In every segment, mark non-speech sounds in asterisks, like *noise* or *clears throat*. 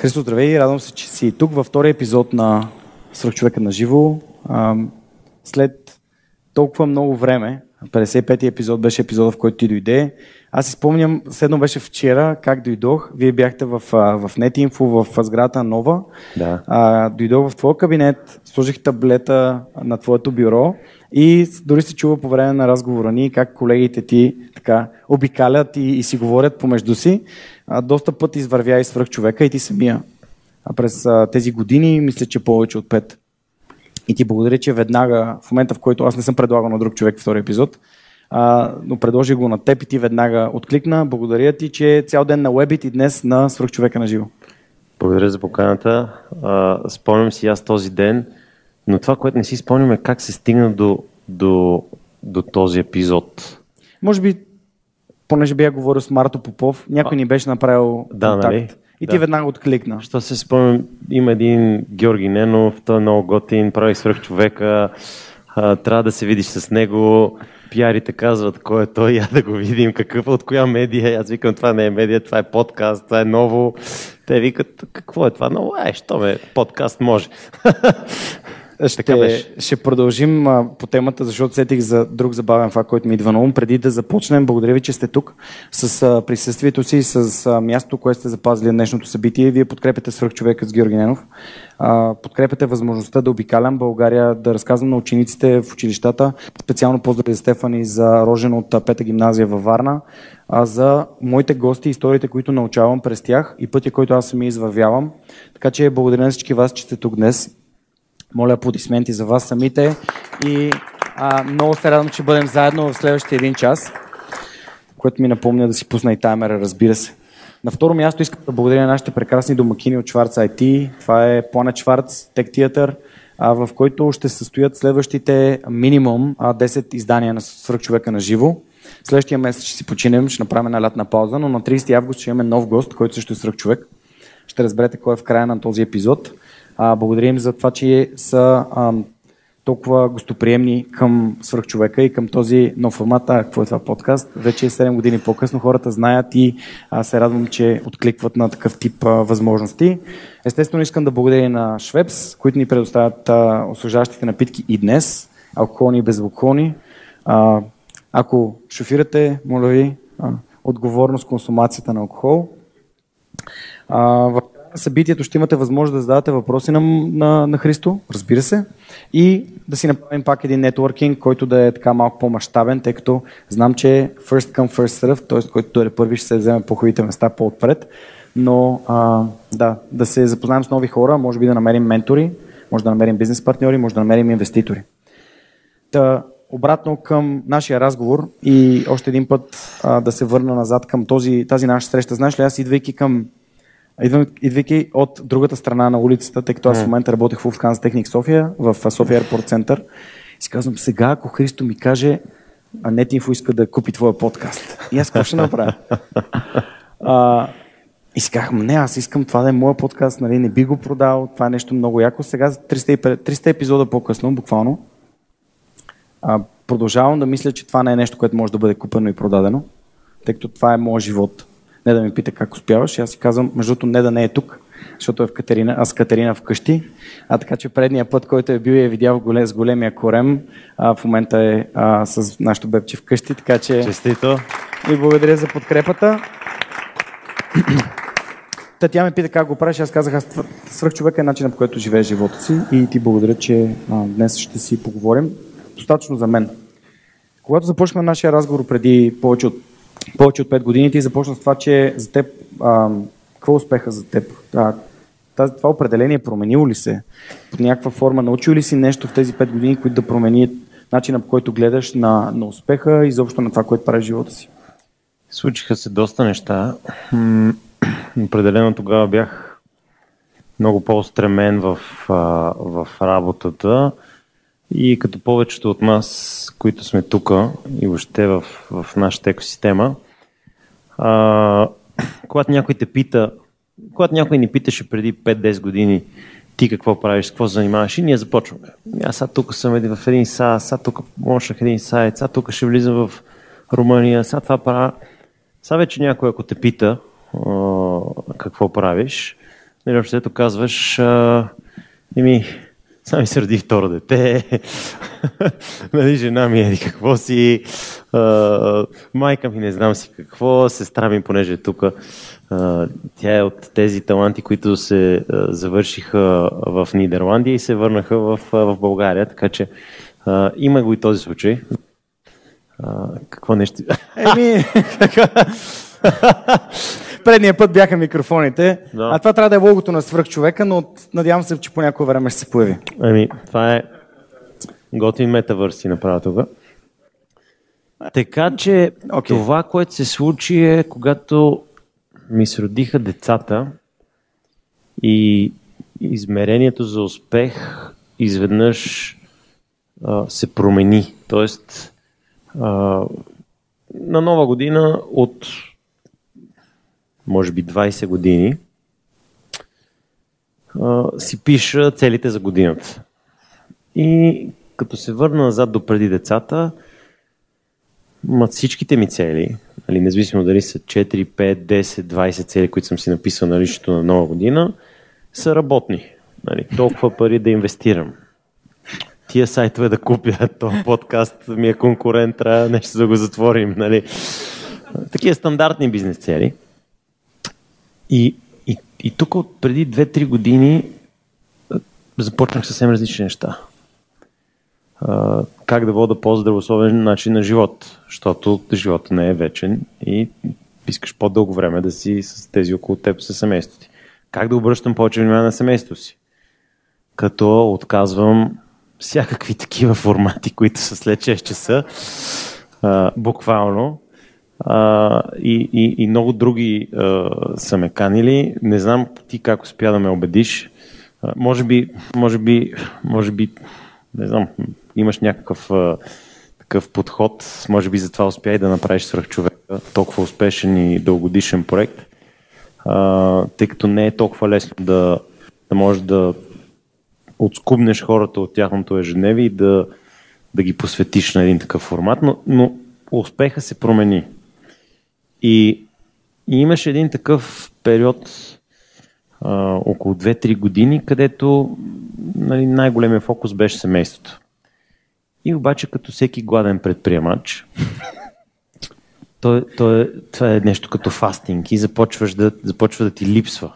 Христо, здравей! Радвам се, че си тук във втория епизод на Свърхчовека на живо. След толкова много време, 55-ти епизод беше епизода, в който ти дойде. Аз си спомням, следно беше вчера, как дойдох. Вие бяхте в, в NetInfo, в сградата Нова. Да. А, дойдох в твоя кабинет, сложих таблета на твоето бюро и дори се чува по време на разговора ни как колегите ти така обикалят и, и си говорят помежду си. А, доста път извървя и свръх човека и ти самия. А през а, тези години, мисля, че повече от пет. И ти благодаря, че веднага, в момента в който аз не съм предлагал на друг човек втори епизод, а, но предложих го на теб и ти веднага откликна. Благодаря ти, че цял ден на Webit и днес на свръхчовека на живо. Благодаря за поканата. А, спомням си аз този ден, но това, което не си спомням е как се стигна до, до, до този епизод. Може би, понеже бях говорил с Марто Попов, някой ни беше направил да, контакт. Нали? И да. ти веднага откликна. Що се спомням, има един Георги Ненов, той е много готин, прави свръх човека, а, трябва да се видиш с него. Пиарите казват кой е той, *laughs* я да го видим, какъв, от коя медия. е. Аз викам, това не е медия, това е подкаст, това е ново. Те викат, какво е това ново? Ай, що ме, подкаст може. *laughs* Ще, ще продължим а, по темата, защото сетих за друг забавен факт, който ми идва на ум. Преди да започнем, благодаря ви, че сте тук с а, присъствието си, с а, мястото, което сте запазили на днешното събитие. Вие подкрепяте свръхчовека с Георги Ненов. А, подкрепяте възможността да обикалям България, да разказвам на учениците в училищата. Специално поздрави за Стефани за рожен от Пета гимназия във Варна. А за моите гости, историите, които научавам през тях и пътя, който аз сами извървявам. Така че благодаря на всички вас, че сте тук днес. Моля аплодисменти за вас самите и а, много се радвам, че бъдем заедно в следващия един час, което ми напомня да си пусна и таймера, разбира се. На второ място искам да благодаря на нашите прекрасни домакини от Шварц IT. Това е Планет Шварц Тек Театър, в който ще се състоят следващите минимум 10 издания на Свърхчовека на живо. Следващия месец ще си починем, ще направим една лятна пауза, но на 30 август ще имаме нов гост, който също е Свърхчовек. Ще разберете кой е в края на този епизод. А, благодарим за това, че са толкова гостоприемни към свръхчовека и към този нов формат. А, какво е това подкаст? Вече е 7 години по-късно. Хората знаят и а, се радвам, че откликват на такъв тип възможности. Естествено, искам да благодаря на Швепс, които ни предоставят а, освежаващите напитки и днес, алкохолни и безалкохолни. Ако шофирате, моля ви, отговорност консумацията на алкохол. А, в събитието ще имате възможност да задавате въпроси на, на, на Христо, разбира се, и да си направим пак един нетворкинг, който да е така малко по-масштабен, тъй като знам, че first come, first serve, т.е. който дойде първи ще се вземе по хубавите места по-отпред, но а, да, да се запознаем с нови хора, може би да намерим ментори, може да намерим бизнес партньори, може да намерим инвеститори. Та, обратно към нашия разговор и още един път а, да се върна назад към този, тази наша среща. Знаеш ли, аз идвайки към идвайки от другата страна на улицата, тъй като аз в момента работех в Lufthansa Техник София, в София Airport Center, и си казвам, сега ако Христо ми каже, а Нетинфо иска да купи твоя подкаст. И аз какво ще направя? а, и си казвам, не, аз искам това да е моя подкаст, нали, не би го продал, това е нещо много яко. Сега 300, 300 епизода по-късно, буквално, а, продължавам да мисля, че това не е нещо, което може да бъде купено и продадено, тъй като това е моят живот не да ми пита как успяваш. И аз си казвам, между другото, не да не е тук, защото е в Катерина, аз Катерина вкъщи. А така че предния път, който е бил и е видял голем, с големия корем, а, в момента е а, с нашото бебче вкъщи. Така че... Честито! И благодаря за подкрепата. Та тя ме пита как го правиш, аз казах, аз свръх човек е начинът по който живее живота си и ти благодаря, че а, днес ще си поговорим. Достатъчно за мен. Когато започнахме нашия разговор преди повече от повече от 5 години ти започна с това, че за теб, а, какво е успеха за теб? А, това определение променило ли се? Под някаква форма научил ли си нещо в тези 5 години, които да промени начина по който гледаш на, на успеха и изобщо на това, което прави живота си? Случиха се доста неща. Определено тогава бях много по-стремен в, в работата и като повечето от нас, които сме тук и въобще в, в нашата екосистема, а, когато някой те пита, когато някой ни питаше преди 5-10 години ти какво правиш, какво занимаваш и ние започваме. Аз сега тук съм в един сайт, сега тук мощнах един сайт, сега тук ще влизам в Румъния, сега това правя. Сега вече някой, ако те пита какво правиш, нали, общото казваш, а, еми, сами се роди второ дете, *laughs* нали, жена ми еди какво си, а, майка ми не знам си какво, сестра ми, понеже е тук, тя е от тези таланти, които се а, завършиха в Нидерландия и се върнаха в, в България, така че а, има го и този случай. А, какво нещо? *laughs* Еми, *laughs* Предния път бяха микрофоните, да. а това трябва да е логото на свръхчовека, но надявам се, че по някое време ще се появи. Ами, това е готин метавърс си направя тук. Така че okay. това, което се случи е, когато ми се родиха децата и измерението за успех изведнъж а, се промени. Тоест, а, на нова година от може би 20 години си пиша целите за годината. И като се върна назад до преди децата, всичките ми цели, нали, независимо дали са 4, 5, 10, 20 цели, които съм си написал на личното на нова година, са работни. Нали, толкова пари да инвестирам. Тия сайтове да купя, *laughs* този подкаст ми е конкурент, трябва нещо да го затворим. Нали. Такива стандартни бизнес цели. И, и, и тук преди 2-3 години започнах съвсем различни неща. Как да вода по-здравословен начин на живот, защото живота не е вечен и искаш по-дълго време да си с тези около теб, със семейството ти. Как да обръщам повече внимание на семейството си? Като отказвам всякакви такива *laughs* формати, които са след 6 часа, буквално, а, и, и, и много други а, са ме канили. Не знам ти как успя да ме убедиш. А, може би, може би, може би, не знам, имаш някакъв а, такъв подход, може би затова успя и да направиш свръхчовека, толкова успешен и дългодишен проект, а, тъй като не е толкова лесно да, да можеш да отскубнеш хората от тяхното ежедневие и да, да ги посветиш на един такъв формат, но, но успеха се промени. И, имаше един такъв период а, около 2-3 години, където нали, най-големия фокус беше семейството. И обаче като всеки гладен предприемач, то, то е, това е нещо като фастинг и започваш да, започва да ти липсва.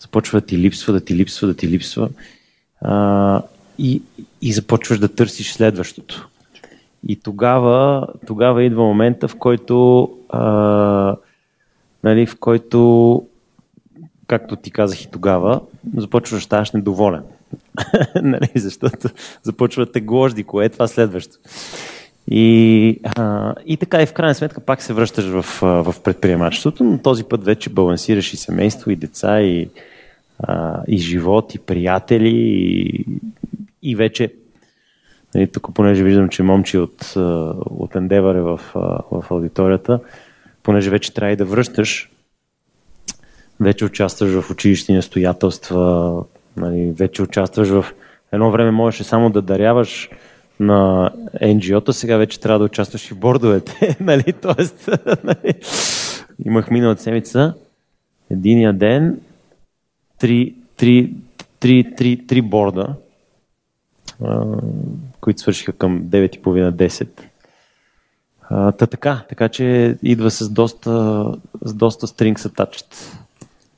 Започва да ти липсва, да ти липсва, да ти липсва. А, и, и започваш да търсиш следващото. И тогава, тогава идва момента, в който, а, нали, в който, както ти казах и тогава, започваш да ставаш недоволен. *laughs* нали, защото започва да те гложди, кое е това следващо. И, а, и така и в крайна сметка пак се връщаш в, в предприемачеството, но този път вече балансираш и семейство, и деца, и, а, и живот, и приятели, и, и вече Нали, тук, понеже виждам, че момче от, от Endeavor е в, в аудиторията, понеже вече трябва и да връщаш, вече участваш в училищни настоятелства, нали, вече участваш в... Едно време можеше само да даряваш на NGO-та, сега вече трябва да участваш и в бордовете. *laughs* нали? Тоест, *laughs* нали? имах миналата седмица, единия ден, три, три, три, три, три борда, които свършиха към 9.30-10. Та така, така че идва с доста, с доста strings attached.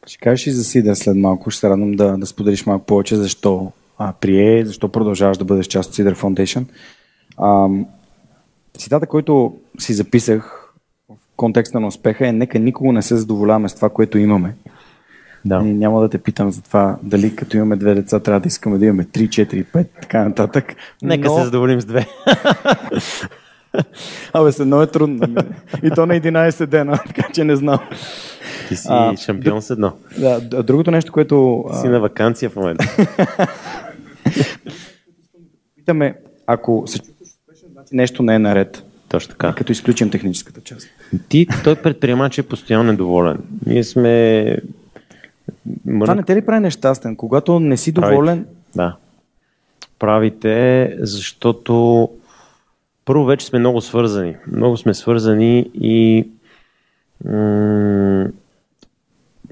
Ще кажеш и за Сидър след малко. Ще се радвам да, да споделиш малко повече защо а, прие, защо продължаваш да бъдеш част от Сидър Foundation. А, цитата, който си записах в контекста на успеха е нека никого не се задоволяваме с това, което имаме. Да. И няма да те питам за това дали като имаме две деца трябва да искаме да имаме 3, 4, 5, така нататък. Нека Но... се задоволим с две. *laughs* Абе, с едно е трудно. И то на 11 дена, *laughs* така че не знам. Ти си а, шампион с едно. Да, другото нещо, което... Ти си на вакансия в момента. *laughs* Питаме, ако се чувстваш успешен, значи нещо не е наред. Точно така. Като изключим техническата част. Ти, той предприемач е постоянно недоволен. Ние сме Мър... Това не те ли прави нещастен? Когато не си доволен? Правите. Да. Правите, защото първо вече сме много свързани. Много сме свързани и м-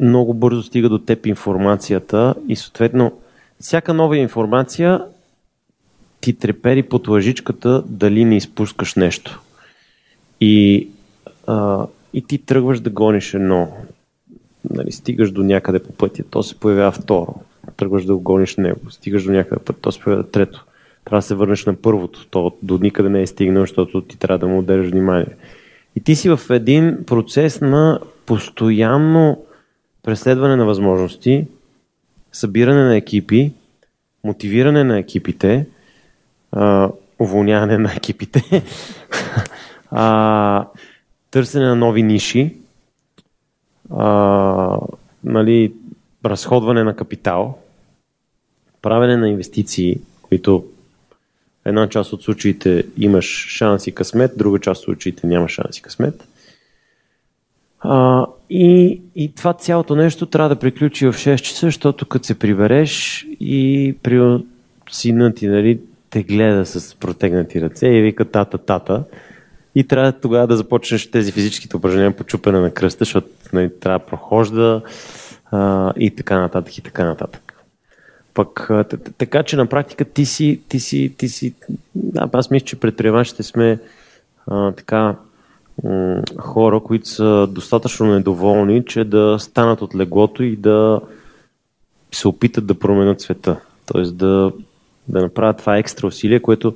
много бързо стига до теб информацията и съответно всяка нова информация ти трепери под лъжичката дали не изпускаш нещо. И, а, и ти тръгваш да гониш едно. Нали, стигаш до някъде по пътя, то се появява второ. Тръгваш да го гониш него. Стигаш до някъде път, то се появява трето. Трябва да се върнеш на първото. То до никъде не е стигнал, защото ти трябва да му отделяш внимание. И ти си в един процес на постоянно преследване на възможности, събиране на екипи, мотивиране на екипите, уволняване на екипите, *laughs* а, търсене на нови ниши, а, нали, разходване на капитал, правене на инвестиции, които една част от случаите имаш шанс и късмет, друга част от случаите няма шанс и късмет. А, и, и това цялото нещо трябва да приключи в 6 часа, защото като се прибереш и при сина ти нали, те гледа с протегнати ръце и вика тата, тата. И трябва тогава да започнеш тези физическите упражнения по чупене на кръста, защото нали, трябва да прохожда а, и така нататък, и така нататък. Пък, така че на практика ти си, ти си, ти си, да, аз мисля, че предприемачите сме а, така м- хора, които са достатъчно недоволни, че да станат от леглото и да се опитат да променят света. Тоест да, да направят това екстра усилие, което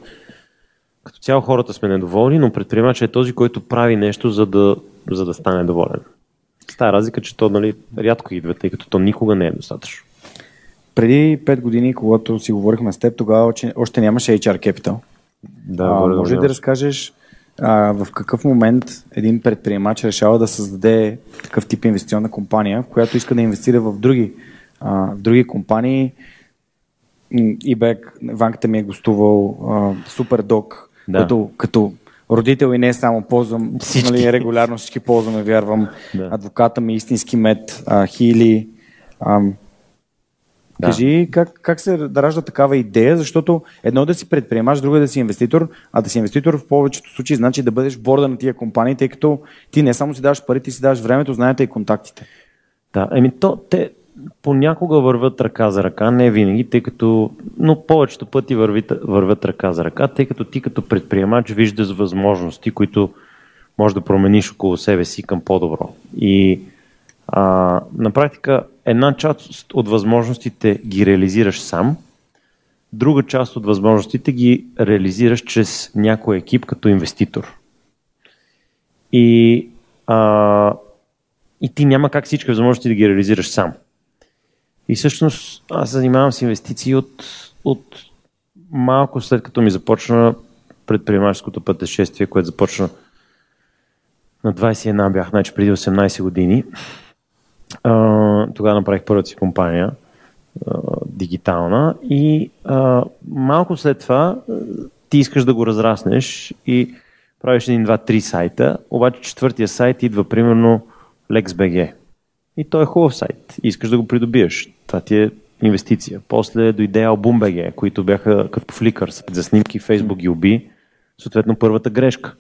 като цяло хората сме недоволни, но предприемачът е този, който прави нещо, за да, за да стане доволен. С тази разлика, че то нали, рядко идва, тъй като то никога не е достатъчно. Преди 5 години, когато си говорихме с теб, тогава още нямаше HR Capital. Да, а, може ли да разкажеш а, в какъв момент един предприемач решава да създаде такъв тип инвестиционна компания, в която иска да инвестира в други, а, в други компании? Ибек, Ванката ми е гостувал Супердог, да. като, като родител и не само ползвам, всички. Нали, регулярно всички ползваме, вярвам. Да. Адвоката ми, истински мед, а, Хили. А, да. Кажи как, как се ражда такава идея, защото едно да си предприемаш, друго е да си инвеститор, а да си инвеститор в повечето случаи значи да бъдеш борда на тия компании, тъй като ти не само си даваш пари, ти си даваш времето, знаете и контактите. Да, еми то, те понякога вървят ръка за ръка, не винаги, тъй като, но повечето пъти вървят, вървят ръка за ръка, тъй като ти като предприемач виждаш възможности, които може да промениш около себе си към по-добро. И а, на практика една част от възможностите ги реализираш сам, друга част от възможностите ги реализираш чрез някой екип като инвеститор. И, а, и ти няма как всички възможности да ги реализираш сам. И всъщност аз занимавам с инвестиции от, от малко след като ми започна предприемаческото пътешествие, което започна на 21 бях, значи преди 18 години тогава направих първата си компания, дигитална и малко след това ти искаш да го разраснеш и правиш един, два, три сайта, обаче четвъртия сайт идва примерно LexBG. И той е хубав сайт. Искаш да го придобиеш. Това ти е инвестиция. После дойде Album.bg, които бяха като Flickr, за снимки, Facebook ги уби. Съответно първата грешка.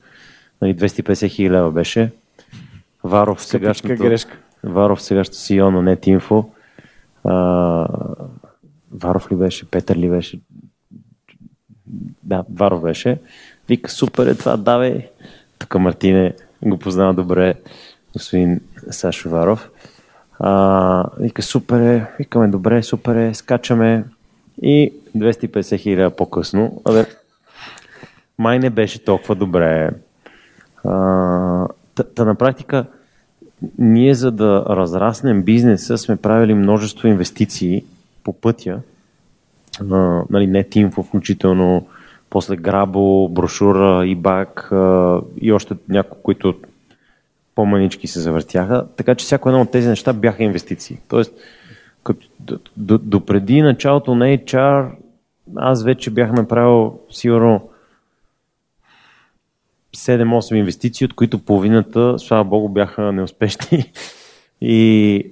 250 нали, хиляди лева беше. Варов сегашното... грешка. Варов сега ще си на NetInfo. А, Варов ли беше? Петър ли беше? Да, Варов беше. Вика, супер е това, давай. Тук Мартине го познава добре, господин Сашо Варов. А, вика, супер е, викаме, добре, супер е, скачаме. И 250 хиляди по-късно, абе, май не беше толкова добре. А, та, на практика, ние за да разраснем бизнеса сме правили множество инвестиции по пътя. А, нали, NetInfo включително, после Грабо, брошура, ИБАК и още някои, които по-манички се завъртяха. Така че всяко едно от тези неща бяха инвестиции. Тоест, като, до, до преди началото на HR, аз вече бях направил сигурно 7-8 инвестиции, от които половината, слава богу, бяха неуспешни. И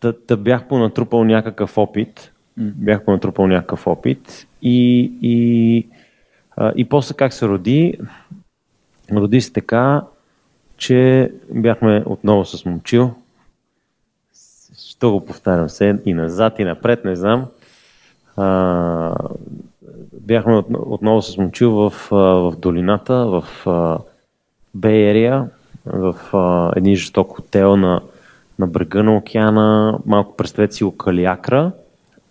та, та бях понатрупал някакъв опит. Бях понатрупал някакъв опит. И, и, а, и после как се роди? Роди се така, че бяхме отново с момчил. Защо го повтарям се и назад и напред, не знам. А, бяхме отново с момчил в, в долината, в Бей Area, в а, един жесток хотел на, на брега на океана, малко представете си Калиакра,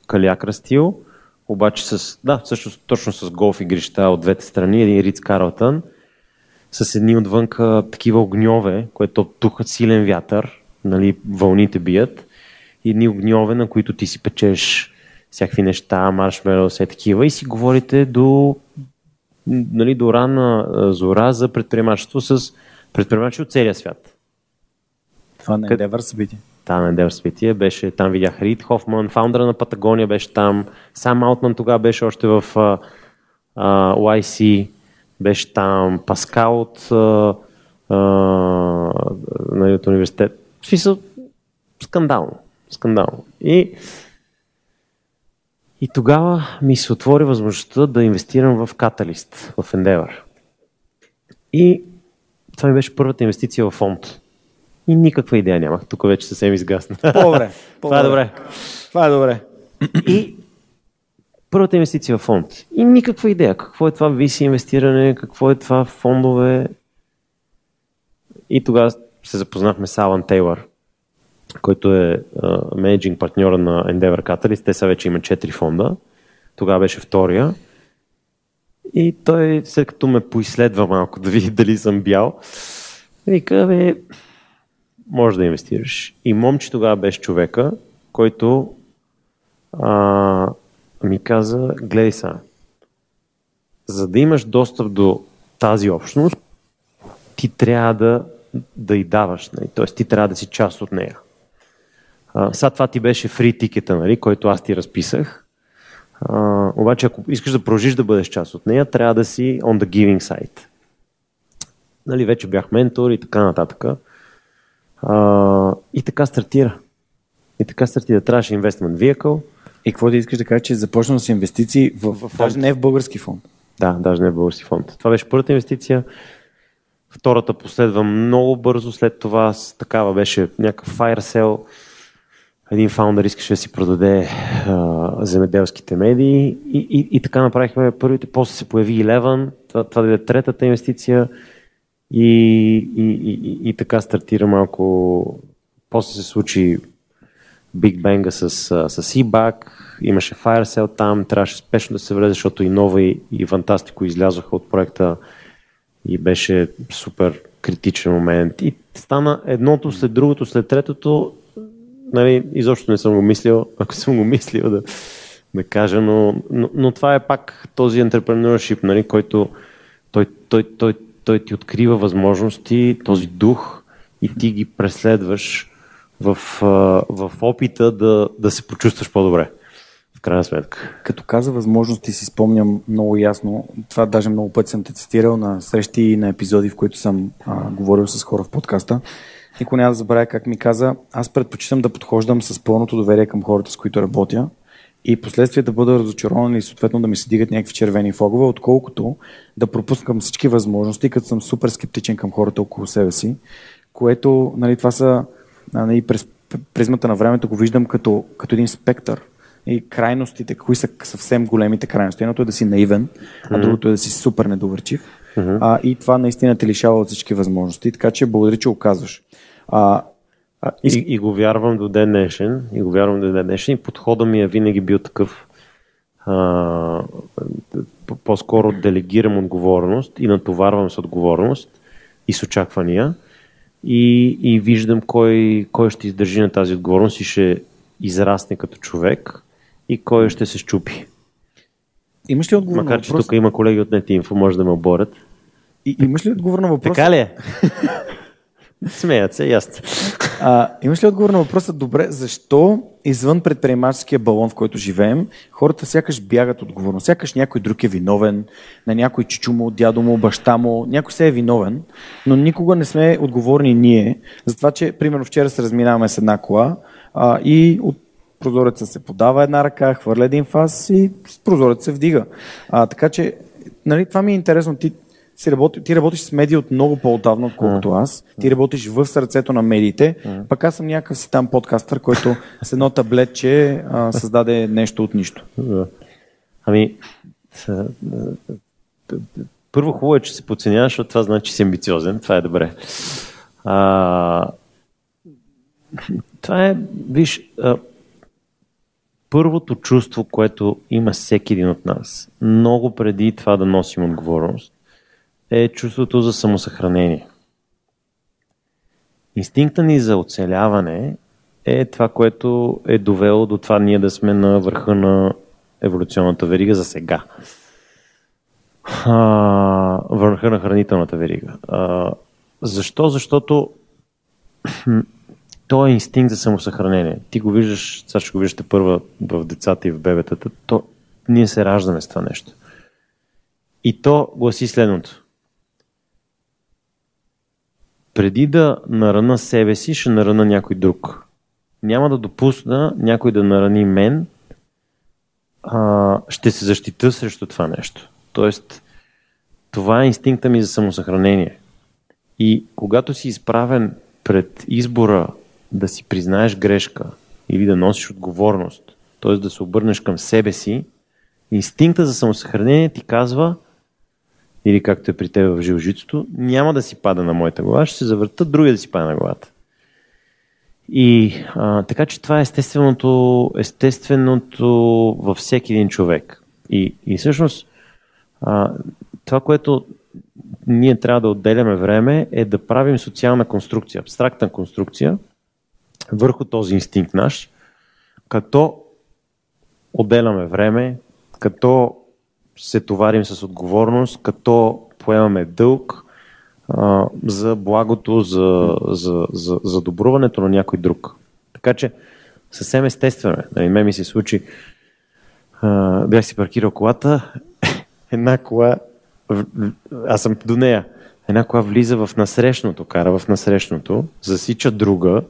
Калиакра стил, обаче с, да, също точно с голф игрища от двете страни, един Риц Карлтън, с едни отвънка такива огньове, което тухат силен вятър, нали, вълните бият, и едни огньове, на които ти си печеш всякакви неща, маршмело, все такива и си говорите до, нали, до рана зора за предприемачество с предприемачи от целия свят. Това не е Endeavor събитие. Да, на Endeavor събитие беше, там видях Рид Хофман, фаундъра на Патагония беше там, сам Алтман тогава беше още в uh, uh, YC, беше там Паскал от, uh, uh, от университет. Смисъл, скандално. Скандално. И, и тогава ми се отвори възможността да инвестирам в Catalyst, в Endeavor. И това ми беше първата инвестиция в фонд. И никаква идея нямах. Тук вече съвсем изгасна. По-добре. *laughs* Това е добре. Това е добре. И първата инвестиция в фонд. И никаква идея. Какво е това VC инвестиране, какво е това фондове. И тогава се запознахме с Алан Тейлър, който е менеджинг партньора на Endeavor Catalyst. Те са вече има 4 фонда. Тогава беше втория. И той, след като ме поизследва малко да види дали съм бял, вика, бе, може да инвестираш. И момче тогава беше човека, който а, ми каза, гледай са, за да имаш достъп до тази общност, ти трябва да, да й даваш, нали? т.е. ти трябва да си част от нея. Сега това ти беше фри тикета, нали, който аз ти разписах. А, обаче, ако искаш да продължиш да бъдеш част от нея, трябва да си on the giving side. Нали, вече бях ментор и така нататък. А, и така стартира. И така стартира. Трябваше investment vehicle. И какво да искаш да кажеш, че започна с инвестиции в, в, в даже не в български фонд? Да, даже не в български фонд. Това беше първата инвестиция. Втората последва много бързо след това. Такава беше някакъв fire sale един фаундър искаше да си продаде а, земеделските медии и, и, и така направихме първите, после се появи Eleven, това, това да е третата инвестиция и, и, и, и така стартира малко, после се случи Big Bang с, с eBack, имаше Firecell там, трябваше спешно да се влезе, защото и Нова и, и Fantastico излязоха от проекта и беше супер критичен момент. И стана едното след другото, след третото, нали, изобщо не съм го мислил, *laughs* ако съм го мислил да, да кажа, но, но, но това е пак този entrepreneurship, нали, който той, той, той, той ти открива възможности, този дух и ти ги преследваш в, в опита да, да се почувстваш по-добре. В крайна сметка. Като каза възможности, си спомням много ясно. Това даже много пъти съм те цитирал на срещи и на епизоди, в които съм а, говорил с хора в подкаста. Никой няма да забравя как ми каза, аз предпочитам да подхождам с пълното доверие към хората, с които работя и последствие да бъда разочарован и съответно да ми се дигат някакви червени фогове, отколкото да пропускам всички възможности, като съм супер скептичен към хората около себе си, което, нали, това са, нали, през призмата на времето го виждам като, като един спектър. И крайностите, кои са съвсем големите крайности. Едното е да си наивен, а другото е да си супер недоверчив. А, и това наистина те лишава от всички възможности. Така че благодаря, че оказваш. А, а, и, и го вярвам до ден днешен. И го вярвам до ден днешен. И подхода ми е винаги бил такъв. А, по-скоро делегирам отговорност и натоварвам с отговорност и с очаквания. И, и виждам кой, кой ще издържи на тази отговорност и ще израсне като човек и кой ще се щупи. Имаш ли отговор Макар, че тук има колеги от NetInfo, може да ме оборят. И, имаш ли отговор на въпроса? Така ли е? *laughs* Смеят се, ясно. А, имаш ли отговор на въпроса, добре, защо извън предприемаческия балон, в който живеем, хората сякаш бягат отговорност, сякаш някой друг е виновен, на някой чичу му, дядо му, баща му, някой се е виновен, но никога не сме отговорни ние за това, че, примерно, вчера се разминаваме с една кола а, и от прозореца се подава една ръка, хвърля един фас и прозореца се вдига. А, така че, нали, това ми е интересно. Ти си работи, ти работиш с медии от много по-отдавна, отколкото аз. Ти работиш в сърцето на медиите. Пък аз съм някакъв си там подкастър, който с едно таблетче а, създаде нещо от нищо. Ами, първо хубаво е, че се подценяваш, защото това значи, че си амбициозен. Това е добре. А, това е, виж, а, първото чувство, което има всеки един от нас, много преди това да носим отговорност, е чувството за самосъхранение. Инстинкта ни за оцеляване е това, което е довело до това ние да сме на върха на еволюционната верига за сега. А, върха на хранителната верига. А, защо? Защото *clears throat* то е инстинкт за самосъхранение. Ти го виждаш, сега ще го виждате първа в децата и в бебетата, то ние се раждаме с това нещо. И то гласи следното. Преди да нарана себе си, ще нарана някой друг. Няма да допусна някой да нарани мен, а, ще се защита срещу това нещо. Тоест, това е инстинкта ми за самосъхранение. И когато си изправен пред избора да си признаеш грешка или да носиш отговорност, т.е. да се обърнеш към себе си, инстинкта за самосъхранение ти казва, или както е при теб в жилжицето, няма да си пада на моята глава, ще се завърта другия да си пада на главата. И а, така че това е естественото, естественото във всеки един човек. И, и всъщност а, това, което ние трябва да отделяме време е да правим социална конструкция, абстрактна конструкция върху този инстинкт наш, като отделяме време, като се товарим с отговорност, като поемаме дълг а, за благото, за, за, за, за добруването на някой друг. Така че съвсем естествено е. Нали, мен ми се случи, а, бях си паркирал колата, *laughs* една кола, аз съм до нея, една кола влиза в насрещното, кара в насрещното, засича друга,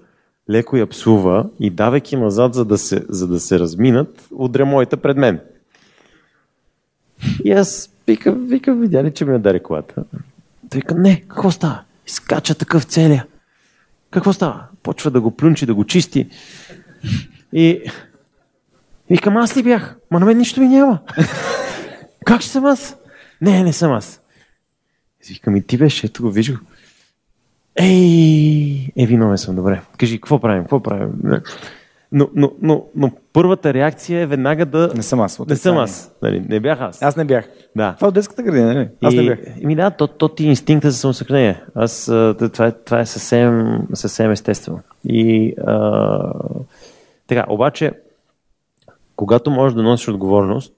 леко я псува и давайки назад, за да се, за да се разминат, удря моята пред мен. И аз викам, викам, видя ли, че ми удари колата? Той вика, не, какво става? Изкача такъв целия. Какво става? Почва да го плюнчи, да го чисти. И викам, аз ли бях? Ма на мен нищо ми няма. как ще съм аз? Не, не съм аз. Викам, и ти беше, ето го виж. Ей, е, виновен съм, добре. Кажи, какво правим, какво правим? Но, но, но, но първата реакция е веднага да... Не съм аз. Не съм аз. Нали, не бях аз. Аз не бях. Да. Това е от детската градина, нали? Аз не И- бях. Еми да, то, то ти е инстинкта за самосъхранение. Аз, това, е, това е съвсем, съвсем естествено. И а, така, обаче, когато можеш да носиш отговорност,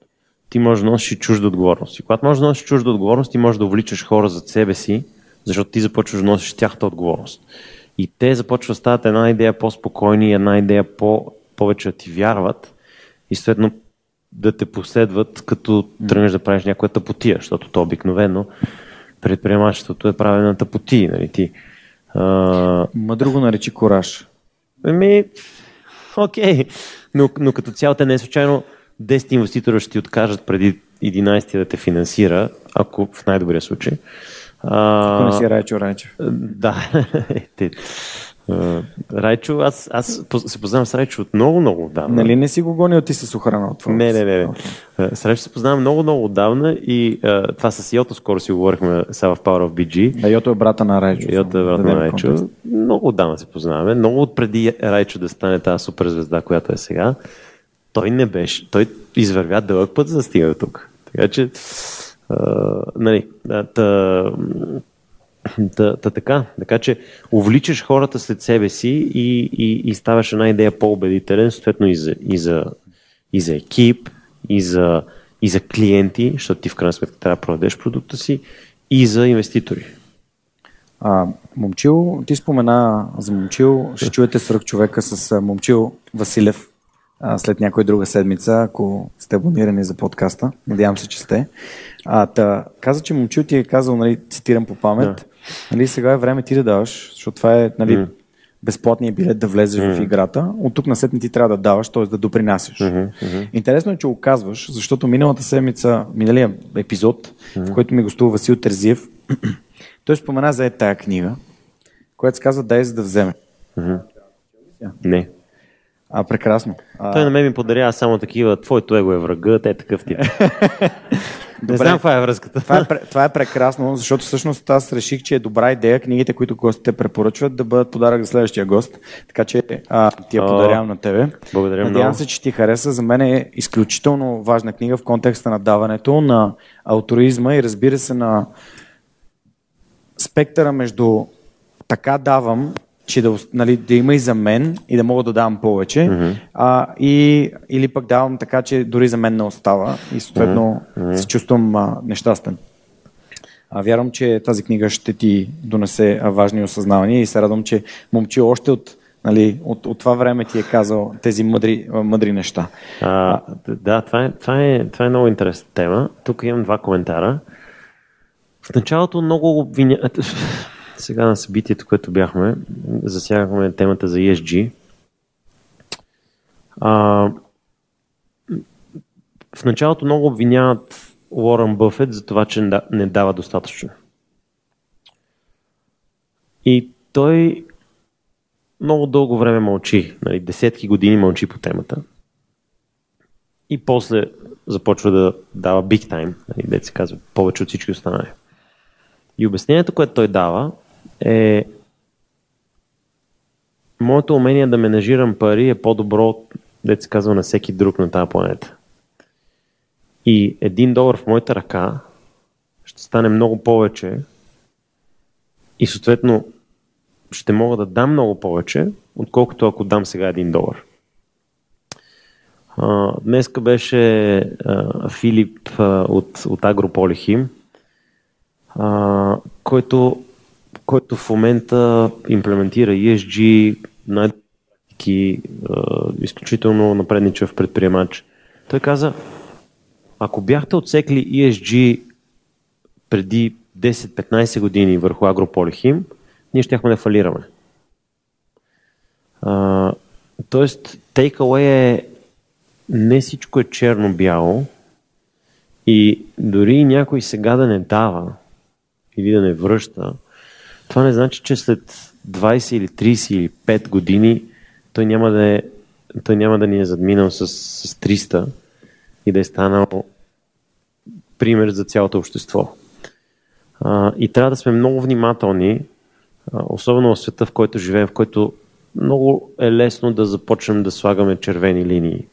ти можеш да носиш и чужда отговорност. И когато можеш да носиш чужда отговорност, ти можеш да увличаш хора зад себе си, защото ти започваш да носиш тяхната отговорност. И те започват да стават една идея по-спокойни, една идея по- повече да ти вярват и следно да те последват, като тръгнеш да правиш някоя тъпотия, защото то обикновено предприемачеството е правене на тъпотии. Нали? Ти, а, Мъдро го наречи кораж. Еми, окей. Но, но като цяло те не е случайно 10 инвеститора ще ти откажат преди 11 да те финансира, ако в най-добрия случай. А, Ако не си Райчо Райчев. да. *laughs* А, Райчо, аз, аз се познавам с Райчо от много, много отдавна. Нали не си го гонил ти с охрана от това? Не, не, не. не. А, С Райчо се познавам много, много отдавна и а, това с Йото скоро си говорихме сега в Power of BG. Да, Йото е брата на Райчо. Йото е само брат да на Райчо. Много отдавна се познаваме. Много от преди Райчо да стане тази суперзвезда, която е сега. Той не беше. Той извървя дълъг път, за да стига до тук. Така че, нали, та, та, та, така. Така че, увличаш хората след себе си и, и, и ставаш една идея по-убедителен, съответно и за, и за, и за екип, и за, и за клиенти, защото ти в крайна сметка трябва да продадеш продукта си, и за инвеститори. А, Момчил, ти спомена за Момчил. Ще чуете свърх човека с Момчил Василев а, след някоя друга седмица, ако сте абонирани за подкаста. Надявам се, че сте. А, та, каза, че Момчил ти е казал, нали, цитирам по памет, Да. нали, сега е време ти да даваш, защото това е нали, Мгм. безплатният билет да влезеш в играта. От тук на след ти трябва да даваш, т.е. да допринасяш. Интересно е, че го казваш, защото миналата седмица, миналия епизод, в който ми гостува Васил Терзиев, *clears throat* Той спомена за е тая книга, която се казва Дай за да вземе. Не. А, прекрасно. А, Той на мен ми подарява само такива, твоето его е врагът, е такъв тип. *laughs* Не знам каква е връзката. това, е, това е прекрасно, защото всъщност аз реших, че е добра идея книгите, които гостите препоръчват, да бъдат подарък за следващия гост. Така че а, ти я подарявам на тебе. благодаря Надявам много. се, че ти хареса. За мен е изключително важна книга в контекста на даването, на алтруизма и разбира се на спектъра между така давам, че да, нали, да има и за мен и да мога да давам повече, mm-hmm. а, и, или пък давам така, че дори за мен не остава и съответно mm-hmm. се чувствам а, нещастен. А, вярвам, че тази книга ще ти донесе важни осъзнавания и се радвам, че момче още от, нали, от, от това време ти е казал тези мъдри, мъдри неща. А, да, това е, това, е, това е много интересна тема. Тук имам два коментара. В началото много обвиня... *laughs* Сега на събитието, което бяхме, засягахме темата за ESG. А, в началото много обвиняват Уорън Бъфет за това, че не да- не дава достатъчно. И той много дълго време мълчи, нали, десетки години мълчи по темата. И после започва да дава big time, нали, се казва, повече от всички останали. И обяснението, което той дава е моето умение да менажирам пари е по-добро от, дете се казва, на всеки друг на тази планета. И един долар в моята ръка ще стане много повече и съответно ще мога да дам много повече, отколкото ако дам сега един долар. Днеска беше Филип от, от Агрополихим, който, който в момента имплементира ESG, най изключително напредничав предприемач. Той каза, ако бяхте отсекли ESG преди 10-15 години върху Агрополихим, ние щяхме да фалираме. А, тоест, takeaway е не всичко е черно-бяло и дори някой сега да не дава или да не връща, това не значи, че след 20 или 30 или 5 години той няма да, е, той няма да ни е задминал с, с 300 и да е станал пример за цялото общество. А, и трябва да сме много внимателни, особено в света, в който живеем, в който много е лесно да започнем да слагаме червени линии.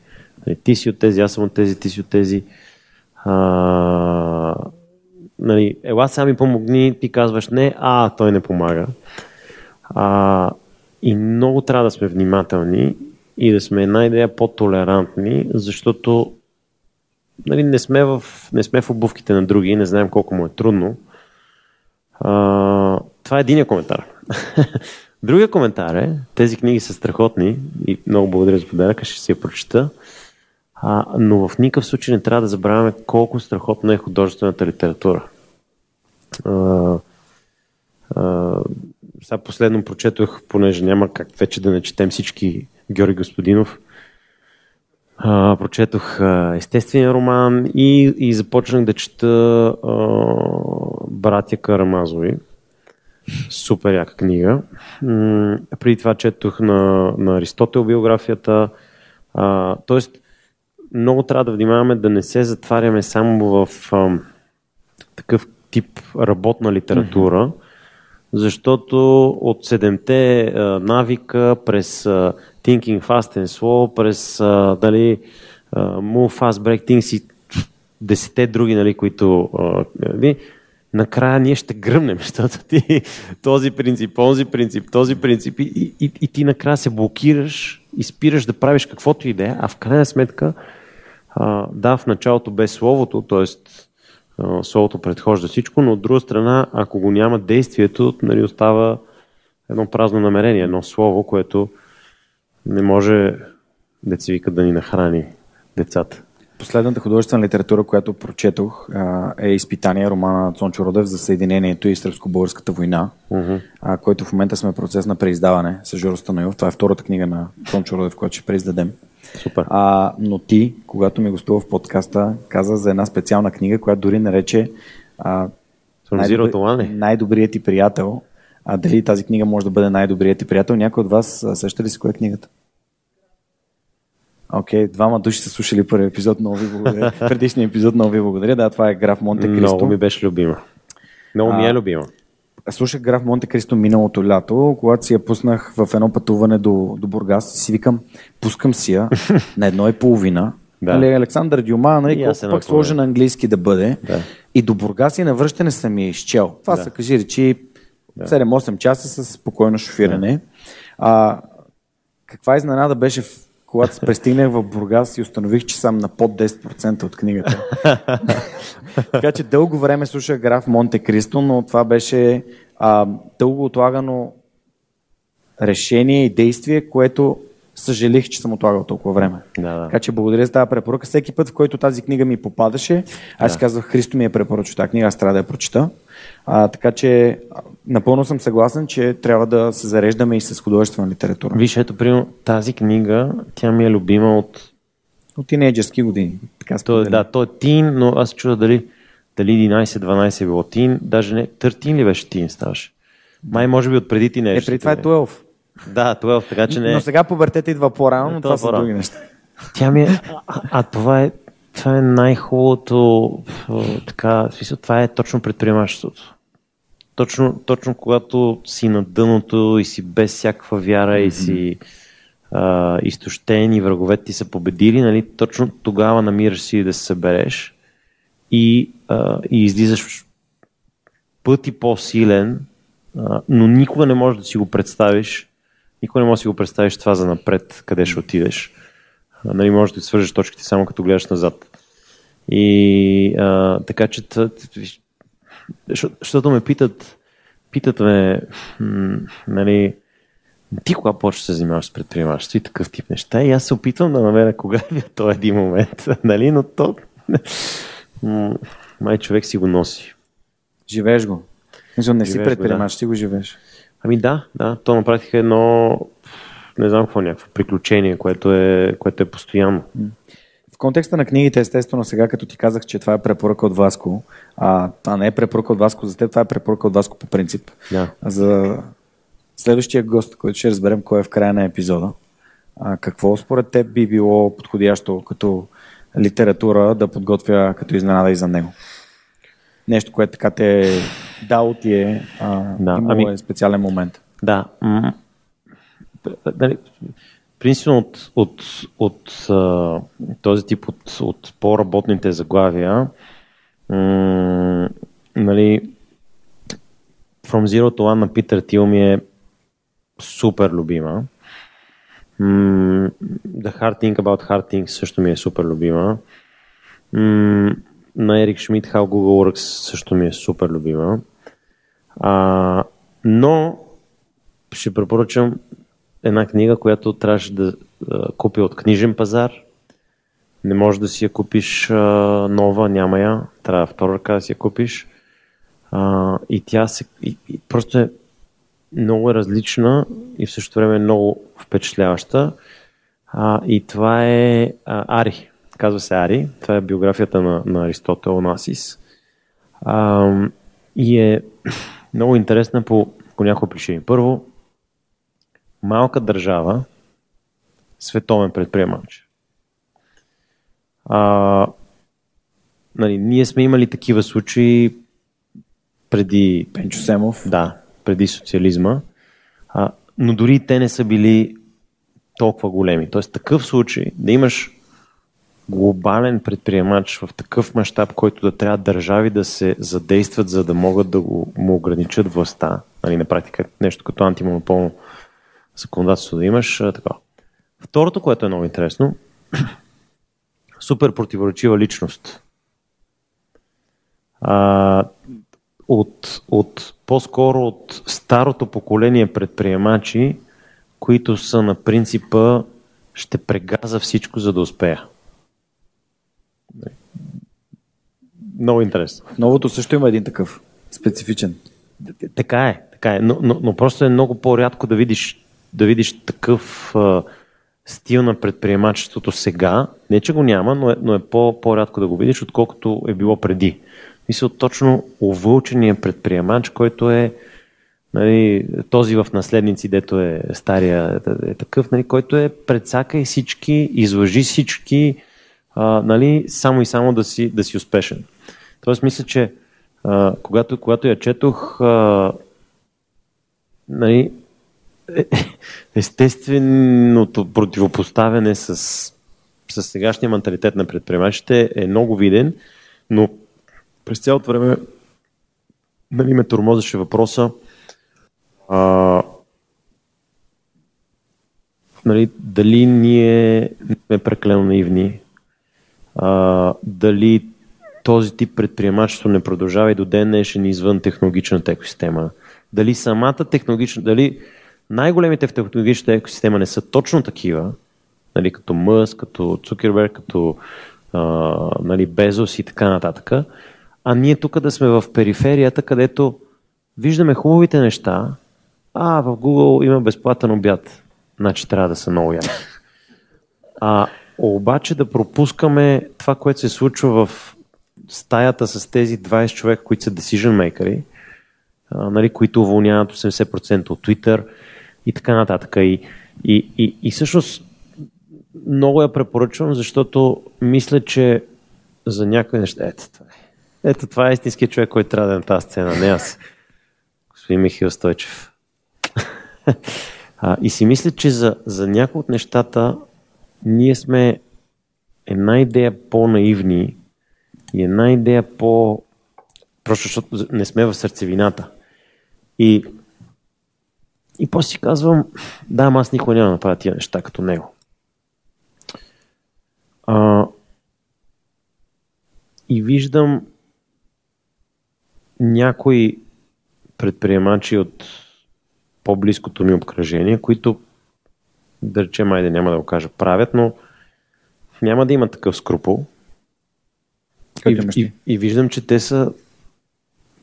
Нали, Ти си от тези, аз съм от тези, ти си от тези. А, нали, ела сега ми помогни, ти казваш не, а той не помага. А, и много трябва да сме внимателни и да сме една идея по-толерантни, защото нали, не, сме в, не сме в обувките на други, не знаем колко му е трудно. А, това е един коментар. *laughs* Другия коментар е, тези книги са страхотни и много благодаря за подаръка, ще си я прочета. А, но в никакъв случай не трябва да забравяме колко страхотна е художествената литература. А, а, сега последно прочетох, понеже няма как вече да не четем всички Георги Господинов. А, прочетох а, естествения роман и, и започнах да чета а, Братя Карамазови. Супер яка книга. М- преди това четох на, на Аристотел биографията. А, тоест, много трябва да внимаваме да не се затваряме само в а, такъв тип работна литература, mm-hmm. защото от седемте а, навика през а, Thinking Fast and Slow, през а, дали, а, Move Fast Break Things и десете други, нали, които а, накрая ние ще гръмнем, *laughs* защото ти този принцип, този принцип, този принцип и, и, и ти накрая се блокираш и спираш да правиш каквото и да е, а в крайна сметка а, да, в началото без словото, т.е. словото предхожда всичко, но от друга страна, ако го няма действието, нали, остава едно празно намерение, едно слово, което не може деца вика да ни нахрани децата. Последната художествена литература, която прочетох, е изпитание романа на Цончо Родев за Съединението и Сръбско-българската война, Uh-huh. а, който в момента сме в процес на преиздаване с Жоро Станоев. Това е втората книга на Цончо Родев, която ще преиздадем. Супер. А, но ти, когато ми гостува в подкаста, каза за една специална книга, която дори нарече а, ли? най-добрият ти приятел. А дали тази книга може да бъде най-добрият ти приятел? Някой от вас а, сеща ли си коя е книгата? Окей, okay, двама души са слушали първи епизод, много ви благодаря. *laughs* Предишния епизод, много ви благодаря. Да, това е граф Монте Кристо. Много ми беше любима. Много ми е любима. Слушах граф Монте Кристо миналото лято, когато си я пуснах в едно пътуване до, до Бургас и си викам, пускам си я *laughs* на едно и половина. Да. Нали, Александър Дюма, нали, колко пък сложен английски да бъде. Да. И до Бургас и на връщане съм я изчел. Това да. са, кажи речи, да. 7-8 часа с спокойно шофиране. Да. А, каква изненада беше в когато се пристигнах в Бургас и установих, че съм на под 10% от книгата. *laughs* така че дълго време слушах граф Монте Кристо, но това беше а, дълго отлагано решение и действие, което съжалих, че съм отлагал толкова време. Да, да. Така че благодаря за тази препоръка. Всеки път, в който тази книга ми попадаше, аз да. казвах, Христо ми е препоръчал тази книга, аз трябва да я прочита. А, така че напълно съм съгласен, че трябва да се зареждаме и с художествена литература. Виж, ето, примерно, тази книга, тя ми е любима от... От тинейджерски години. Така то, да, то е тин, но аз чуда дали, дали 11-12 е било тин, даже не, търтин ли беше тин ставаше? Май може би от преди тинейджерски. Е, преди това е 12. Да, 12, така че не. Но сега пубертета идва по-рано, но това са други неща. Тя ми е... А, а това е, това е най-хубавото, така, това е точно предприемачеството. Точно, точно когато си на дъното и си без всякаква вяра mm-hmm. и си а, изтощен и враговете ти са победили, нали, точно тогава намираш си да се събереш и, а, и излизаш пъти по-силен, а, но никога не можеш да си го представиш, никога не можеш да си го представиш това за напред, къде ще отидеш. Нали, можеш да свържеш точките само като гледаш назад. И а, така че защото ме питат, питат ме, нали, ти кога почваш да се занимаваш с предприемачество и такъв тип неща и аз се опитвам да намеря кога е този един момент, *laughs* нали, но то май човек си го носи. Живееш го. Мисля, не си предприемач, да. ти го живееш. Ами да, да, то на практика едно, не знам какво, някакво приключение, което е, което е постоянно. В контекста на книгите, естествено, сега като ти казах, че това е препоръка от Васко, а това не е препоръка от Васко за теб, това е препоръка от Васко по принцип. Да. За следващия гост, който ще разберем кой е в края на епизода, а, какво според теб би било подходящо като литература да подготвя като изненада и за него? Нещо, което така те е дал ти е, а, да. ами, е специален момент. Да. Дали, Принципно от, от, от този тип от, от по-работните заглавия, нали, From Zero to One на Питър Тил ми е супер любима. The Hard Thing About Hard Things също ми е супер любима. На Ерик Шмидт How Google Works също ми е супер любима. А, но ще препоръчам една книга, която трябваше да купи от книжен пазар. Не можеш да си я купиш нова, няма я. Трябва втора ръка да си я купиш. И тя се, просто е много различна и в същото време е много впечатляваща. И това е Ари. Казва се Ари. Това е биографията на, на Аристотел Насис. И е *clears throat* много интересна по, по няколко причини. Първо, малка държава, световен предприемач. А, нали, ние сме имали такива случаи преди... Пенчо Семов. Да, преди социализма. А, но дори те не са били толкова големи. Тоест такъв случай да имаш глобален предприемач в такъв мащаб, който да трябва държави да се задействат, за да могат да го, му ограничат властта. Нали, на практика нещо като антимонополно законодателство да имаш. Така. Второто, което е много интересно, *clears throat* супер противоречива личност. А, от, от, по-скоро от старото поколение предприемачи, които са на принципа ще прегаза всичко, за да успея. Много интересно. Новото също има един такъв специфичен. Така е, така е. Но, но, но просто е много по-рядко да видиш да видиш такъв а, стил на предприемачеството сега. Не, че го няма, но е, но е по, по-рядко да го видиш, отколкото е било преди. Мисля, точно увълчения предприемач, който е нали, този в наследници, дето е стария, е такъв, нали, който е предсакай всички, излъжи всички, а, нали, само и само да си, да си успешен. Тоест, мисля, че а, когато, когато я четох, а, нали, естественото противопоставяне с, с сегашния менталитет на предприемачите е много виден, но през цялото време нали, ме тормозеше въпроса а, нали, дали ние сме прекалено наивни, а, дали този тип предприемачество не продължава и до ден днешен извън технологичната екосистема. Дали самата технологична, дали най-големите в технологичната екосистема не са точно такива, нали, като Мъс, като Цукерберг, като а, нали, Безос и така нататък, а ние тук да сме в периферията, където виждаме хубавите неща, а в Google има безплатен обяд, значи трябва да са много яки. А обаче да пропускаме това, което се случва в стаята с тези 20 човека, които са decision makers, нали, които уволняват 80% от Twitter и така нататък. И, и, и, и всъщност много я препоръчвам, защото мисля, че за някои неща... Ето това е. Ето това е истинският човек, който трябва да е на тази сцена, не аз. Господин Михаил Стойчев. а, и си мисля, че за, за някои от нещата ние сме една идея по-наивни и една идея по... Просто защото не сме в сърцевината. И, и после си казвам, да, аз никога няма да направя тия неща като него. А, и виждам някои предприемачи от по-близкото ми обкръжение, които да речем, айде няма да го кажа, правят, но няма да има такъв скрупул. И, и, и виждам, че те са,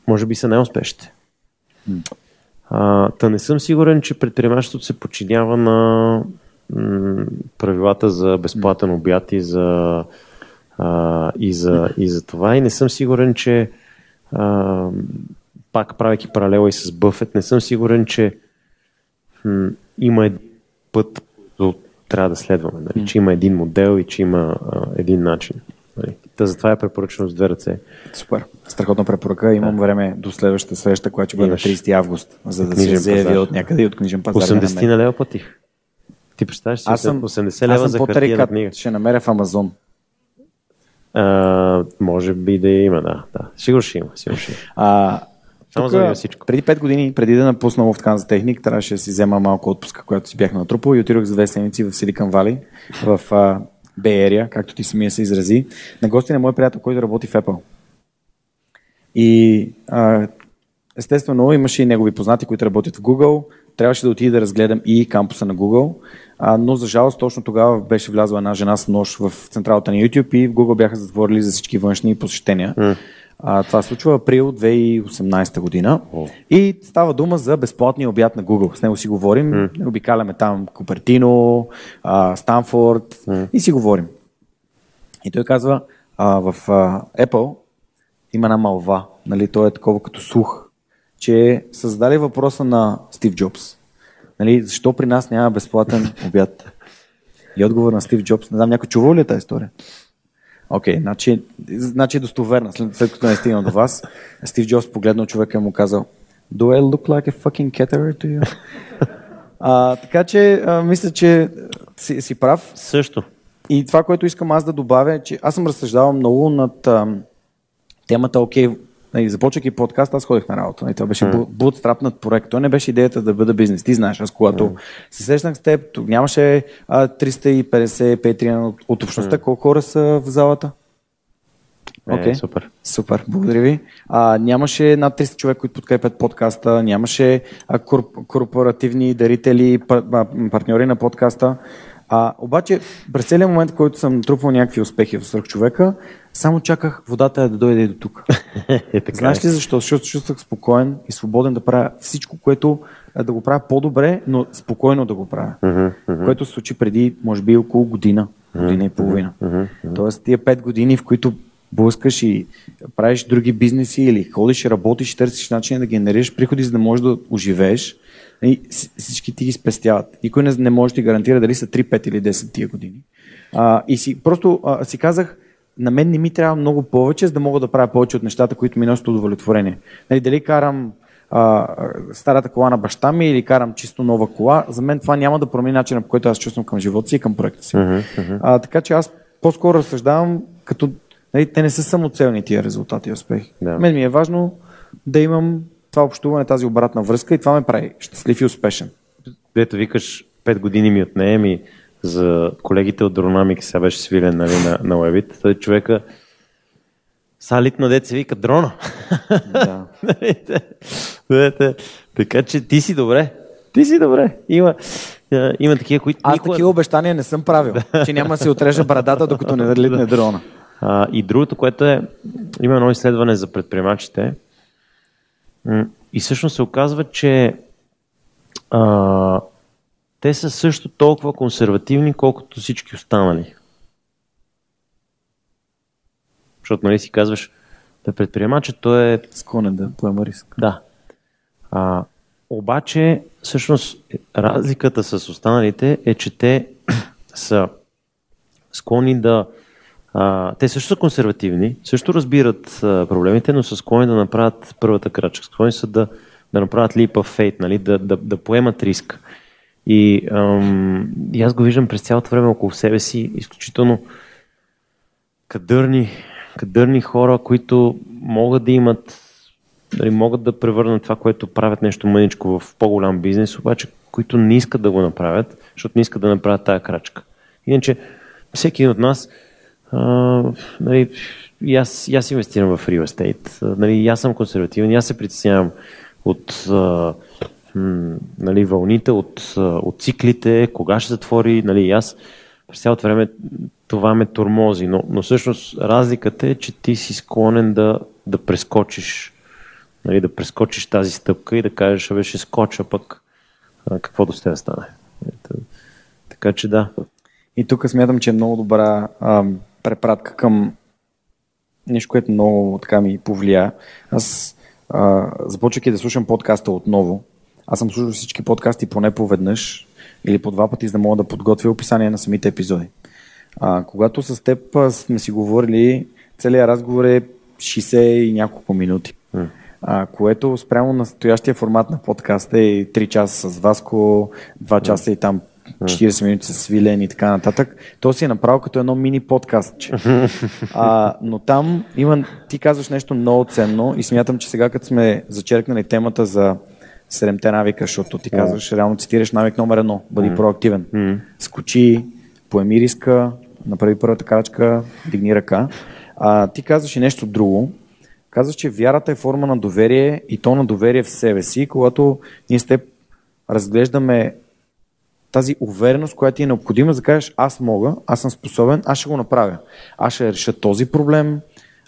може би са най-успешните. А, та не съм сигурен, че предприемачеството се подчинява на м- правилата за безплатен обяд и за, а, и, за, и за това. И не съм сигурен, че а, пак правейки паралела и с Бъфет, не съм сигурен, че м- има един път, който трябва да следваме. Нали? Че има един модел и че има а, един начин. Нали? Та затова е препоръчено с две ръце. Супер. Страхотна препоръка. Имам да. време до следващата среща, която ще бъде на 30 август, за да се заяви от някъде и от книжен пазар. 80 на лева платих. Ти представяш си, аз съм, 80 лева аз съм за хартия книга. Ще намеря в Амазон. А, може би да има, да. да. Сигурно ще има. Сигурно ще има. А, Само всичко. Преди 5 години, преди да напусна в Канза Техник, трябваше да си взема малко отпуска, която си бях натрупал и отидох за две седмици в Силикан Вали, в Bay Area, както ти самия се изрази, на гости на мой приятел, който работи в Apple. И а, естествено имаше и негови познати, които работят в Google. Трябваше да отида да разгледам и кампуса на Google, а, но за жалост точно тогава беше влязла една жена с нож в централата на YouTube и в Google бяха затворили за всички външни посещения. Mm. А, това се случва април 2018 година. Oh. И става дума за безплатния обяд на Google. С него си говорим, mm. обикаляме там Купертино, а, Станфорд mm. и си говорим. И той казва, а, в а, Apple има една малва, нали, то е такова като слух, че създали въпроса на Стив Джобс. Нали, защо при нас няма безплатен обяд? И отговор на Стив Джобс, не знам, някой чувал ли е тази история? Окей, okay, значи, значи е достоверна, след, след като не е стигнал до вас. Стив Джобс погледнал човека и му казал Do I look like a fucking caterer to you? а, така че, а, мисля, че си, си прав. Също. И това, което искам аз да добавя, е, че аз съм разсъждавал много над а, темата, окей, okay, Нали, започвайки подкаст, аз ходих на работа. Нали, това беше mm. bootstrapнат проект. То не беше идеята да бъда бизнес. Ти знаеш, аз когато mm. се срещнах с теб, тук нямаше а, 350 петриана от, от общността. Mm. Колко хора са в залата? Okay. Е, супер. Супер, благодаря ви. А, нямаше над 300 човека, които подкрепят подкаста, нямаше а, корп, корпоративни дарители, партньори на подкаста. А, обаче, през целият момент, в който съм трупал някакви успехи в свърх човека, само чаках водата да дойде до тук. *laughs* е, Знаеш ли защо? Защото чувствах спокоен и свободен да правя всичко, което да го правя по-добре, но спокойно да го правя. Което се случи преди, може би, около година, година и половина. Тоест, тия пет години, в които блъскаш и правиш други бизнеси или ходиш и работиш и търсиш начин да генерираш приходи, за да можеш да оживееш, и всички ти ги спестяват. Никой не, не може да ти гарантира дали са 3, 5 или 10 тия години. А, и си, просто а, си казах, на мен не ми трябва много повече, за да мога да правя повече от нещата, които ми носят удовлетворение. Нали, дали карам а, старата кола на баща ми или карам чисто нова кола, за мен това няма да промени начина по който аз чувствам към живота си и към проекта си. Uh-huh, uh-huh. А, така че аз по-скоро разсъждавам като нали, те не са самоцелни тия резултати и успехи. Да. Мен ми е важно да имам това общуване, тази обратна връзка и това ме прави щастлив и успешен. Дето викаш, 5 години ми отне, ми за колегите от Dronamic сега беше свилен нали, на, на Webit. Той човека Салит на деца вика дрона. Да. *laughs* така че ти си добре. Ти си добре. Има, има такива, които. Аз никога... такива обещания не съм правил, че няма да си отрежа брадата, докато не литне дрона. А, и другото, което е, има едно изследване за предприемачите. И всъщност се оказва, че а, те са също толкова консервативни, колкото всички останали. Защото нали си казваш, да предприемача, той е... Склонен да поема риск. Да. А, обаче, всъщност, разликата с останалите е, че те *clears throat* са склонни да... Те също са консервативни, също разбират а, проблемите, но са склонни да направят първата крачка. Склонни са да, да направят leap of faith, нали? да, да, да поемат риск. И, ам, и аз го виждам през цялото време около себе си, изключително кадърни, кадърни хора, които могат да имат, дали, могат да превърнат това, което правят нещо мъничко в по-голям бизнес, обаче които не искат да го направят, защото не искат да направят тая крачка. Иначе, всеки от нас, нали, и аз, и аз инвестирам в real estate, нали, и аз съм консервативен, и аз се притеснявам от а, нали, вълните, от, от циклите, кога ще затвори, нали, и аз през цялото време това ме тормози, но, но всъщност разликата е, че ти си склонен да, да прескочиш нали, да прескочиш тази стъпка и да кажеш, абе ще скоча пък а, какво да да стане. Ето, така че да. И тук смятам, че е много добра а, препратка към нещо, което много така ми повлия. Аз а, започвайки да слушам подкаста отново, аз съм слушал всички подкасти поне по веднъж или по два пъти, за да мога да подготвя описание на самите епизоди. А, когато с теб сме си говорили, целият разговор е 60 и няколко минути. Mm. А, което спрямо на настоящия формат на подкаста е 3 часа с Васко, 2 часа и там 40 минути с Свилен и така нататък. То си е направо като едно мини подкаст. *laughs* А, но там има, ти казваш нещо много ценно и смятам, че сега като сме зачеркнали темата за седемте навика, защото ти казваш, реално цитираш навик номер едно, бъди проактивен. Скочи, поеми риска, направи първата крачка, дигни ръка. А, ти казваш и нещо друго. Казваш, че вярата е форма на доверие и то на доверие в себе си, когато ние с теб разглеждаме тази увереност, която ти е необходима, за да кажеш аз мога, аз съм способен, аз ще го направя. Аз ще реша този проблем,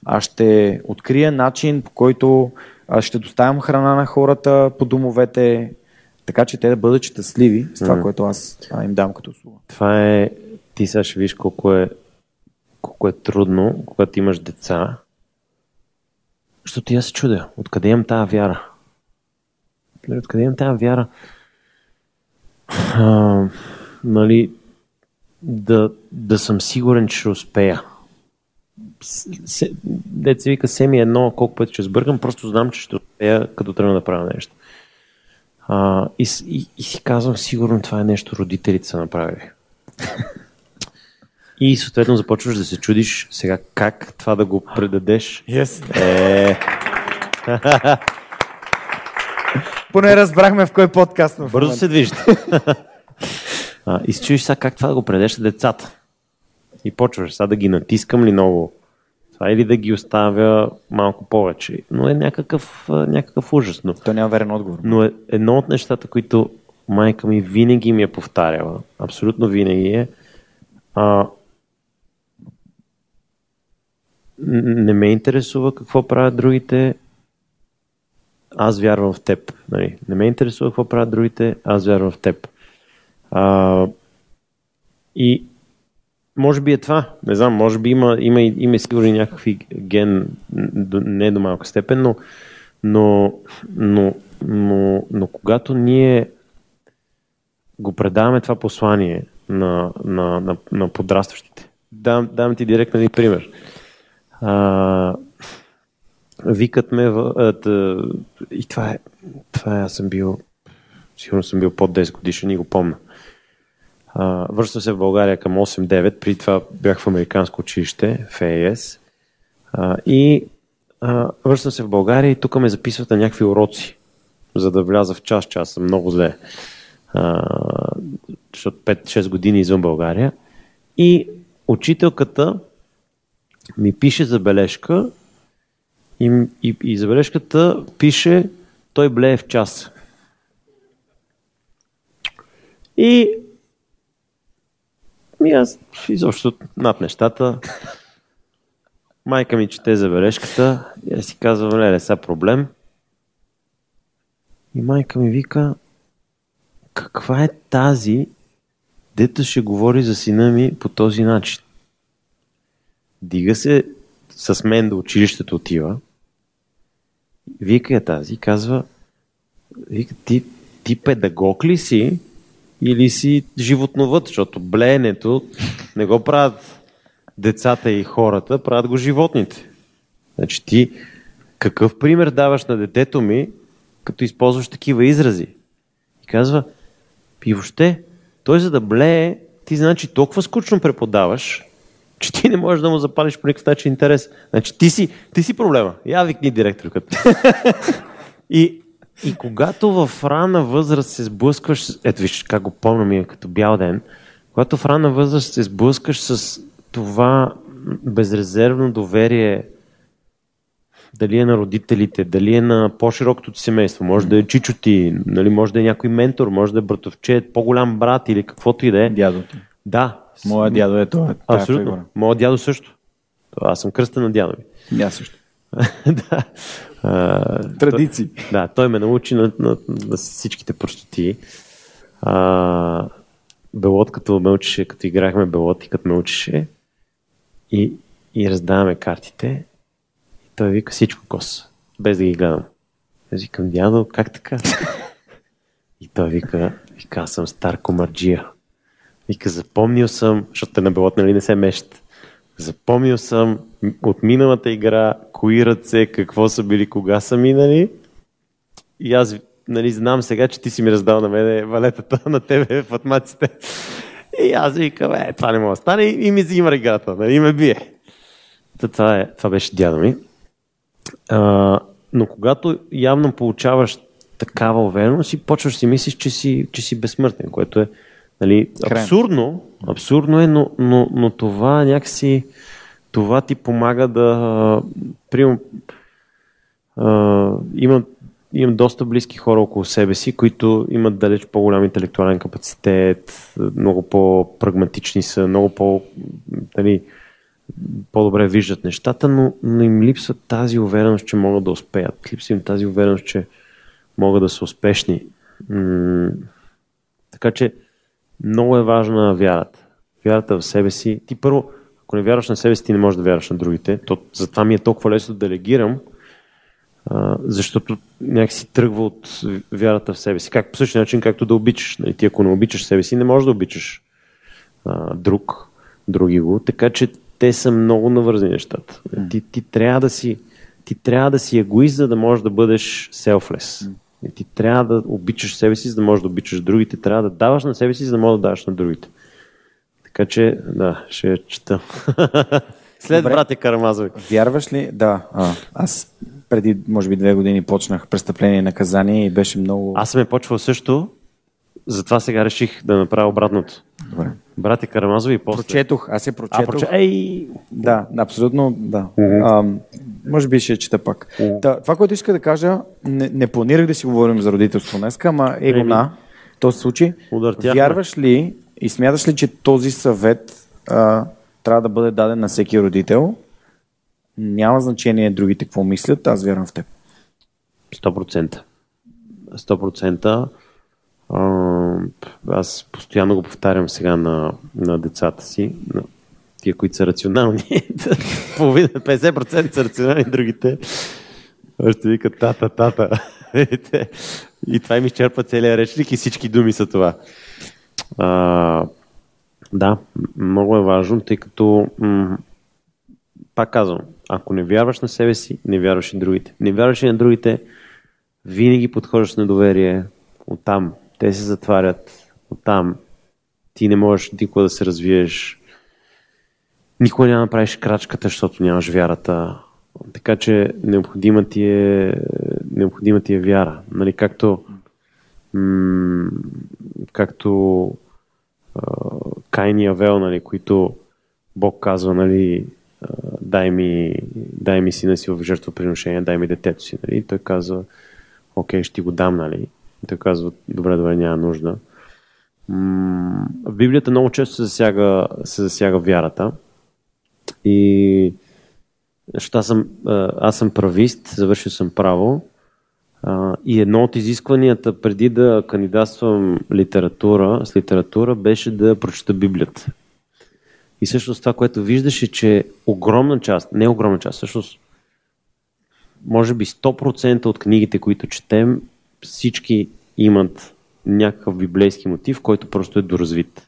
аз ще открия начин, по който аз ще доставям храна на хората по домовете, така че те да бъдат щастливи с това, mm. което аз им дам като услуга. Това е, ти сега ще виж колко е, колко е трудно, когато имаш деца, защото аз се чудя, откъде имам тази вяра? Нали, откъде имам тази вяра? А, нали, да, да съм сигурен, че ще успея деца вика семи едно, колко пъти ще сбъркам, просто знам, че ще успея, като трябва да правя нещо. А, и, и, и си казвам, сигурно това е нещо родителите са направили. И съответно започваш да се чудиш сега как това да го предадеш. Yes. Е... Поне разбрахме в кой подкаст. Бързо се движите. *laughs* и се сега как това да го предадеш на децата. И почваш сега да ги натискам ли много това или да ги оставя малко повече. Но е някакъв, някакъв ужас. Но, То няма верен отговор. Но е едно от нещата, които майка ми винаги ми е повтаряла, абсолютно винаги е, а, не ме интересува какво правят другите, аз вярвам в теб. Нали? Не ме интересува какво правят другите, аз вярвам в теб. А, и може би е това. Не знам, може би има, има, има сигурно някакви ген, не до малка степен, но, но, но, но, но когато ние го предаваме това послание на, на, на, на подрастващите. Дам, дам ти директно един пример. А, викат ме в, а, тъ, и това е, това е, аз съм бил, сигурно съм бил под 10 годишен и го помня. връщам се в България към 8-9, при това бях в Американско училище, в ЕС. А, и а, връщам се в България и тук ме записват на някакви уроци, за да вляза в час, час съм много зле. А, защото 5-6 години извън България. И учителката ми пише забележка и, и, и забележката пише той блее в час. И ми аз изобщо над нещата. Майка ми чете забележката и аз си казвам, леле, са проблем. И майка ми вика, каква е тази, дето ще говори за сина ми по този начин? Дига се с мен до училището отива, вика я тази и казва, вика, ти, ти педагог ли си или си животновът, защото блеенето не го правят децата и хората, правят го животните. Значи ти какъв пример даваш на детето ми, като използваш такива изрази? И казва, и въобще, той за да блее, ти значи толкова скучно преподаваш, че ти не можеш да му запалиш по никакъв начин интерес. Значи ти си, ти си проблема. Я викни директорката. *laughs* и, и когато в рана възраст се сблъскваш, ето виж как го помня ми е като бял ден, когато в рана възраст се сблъскаш с това безрезервно доверие дали е на родителите, дали е на по-широкото ти семейство, може да е чичо ти, нали, може да е някой ментор, може да е братовче, по-голям брат или каквото и да е. Дядо ти. Да. Моя дядо е това. Абсолютно. Моя дядо също. Аз съм кръстен на дядо ми. Аз също. *laughs* да. А, Традиции. Той, да, той ме научи на, на, на всичките простоти. А, белот, като ме учеше, като играхме белот и като ме учеше и, и раздаваме картите, той вика всичко кос, без да ги гледам. Аз викам, дядо, как така? *laughs* И той вика, вика, аз съм стар комарджия. Вика, запомнил съм, защото те на белот, нали не се мещат. Запомнил съм от миналата игра, кои ръце, какво са били, кога са минали. И аз нали, знам сега, че ти си ми раздал на мене валетата на тебе в атмаците. И аз викам, е, това не мога да стане и ми взима играта, нали, и ме бие. Това, е, това беше дядо ми. А, но когато явно получаваш такава увереност и почваш си мислиш, че си, че си безсмъртен, което е нали, абсурдно, абсурдно е, но, но, но това някакси това ти помага да прием, а, имам, имам доста близки хора около себе си, които имат далеч по-голям интелектуален капацитет, много по-прагматични са, много по- нали, по-добре виждат нещата, но, но им липсва тази увереност, че могат да успеят. Липсва им тази увереност, че могат да са успешни. М- така че много е важна вярата. Вярата в себе си. Ти първо, ако не вярваш на себе си, ти не можеш да вярваш на другите. То, затова ми е толкова лесно да делегирам, а, защото някакси тръгва от вярата в себе си. Как, по същия начин, както да обичаш. Нали? Ти ако не обичаш себе си, не можеш да обичаш а, друг, други го. Така че те са много навързани нещата. Ти, ти, трябва да си, ти трябва да си егоист, за да можеш да бъдеш селфлес. Mm. И ти трябва да обичаш себе си, за да можеш да обичаш другите. Трябва да даваш на себе си, за да можеш да даваш на другите. Така че, да, ще чета. *laughs* След Добре. брате Карамазови. Вярваш ли? Да. А, аз преди, може би, две години почнах престъпление и наказание и беше много... Аз съм е почвал също, затова сега реших да направя обратното. Добре. Брати Карамазови и после. Прочетох, аз се прочетох. А, проче... Ей! Да, абсолютно, да. А, може би ще чета пак. Uh-huh. Та, това, което иска да кажа, не, не планирах да си говорим за родителство днес, ама е го на този случай. Удъртяхме. Вярваш ли и смяташ ли, че този съвет а, трябва да бъде даден на всеки родител? Няма значение другите какво мислят, аз вярвам в теб. 100%. 100%. Аз постоянно го повтарям сега на, на децата си. Такива, които са рационални. *laughs* Половина, 50% са рационални, другите още викат тата, тата. *laughs* и това им изчерпва целият речник и всички думи са това. А, да, много е важно, тъй като м- пак казвам, ако не вярваш на себе си, не вярваш и другите. Не вярваш и на другите, винаги подхождаш с недоверие. Оттам те се затварят, оттам ти не можеш никога да се развиеш. Никога няма да направиш крачката, защото нямаш вярата. Така че необходима ти е, необходима ти е вяра. Нали, както, м- както Кайн и Авел, нали, които Бог казва, нали, дай ми, дай ми сина си в жертвоприношение, дай ми детето си. Нали? той казва, окей, ще ти го дам, нали? той казва, добре, добре, няма нужда. В Библията много често се засяга, се засяга вярата. И защото аз съм, аз съм правист, завършил съм право. И едно от изискванията преди да кандидатствам литература, с литература беше да прочета Библията. И всъщност това, което виждаш е, че огромна част, не огромна част, всъщност може би 100% от книгите, които четем, всички имат някакъв библейски мотив, който просто е доразвит.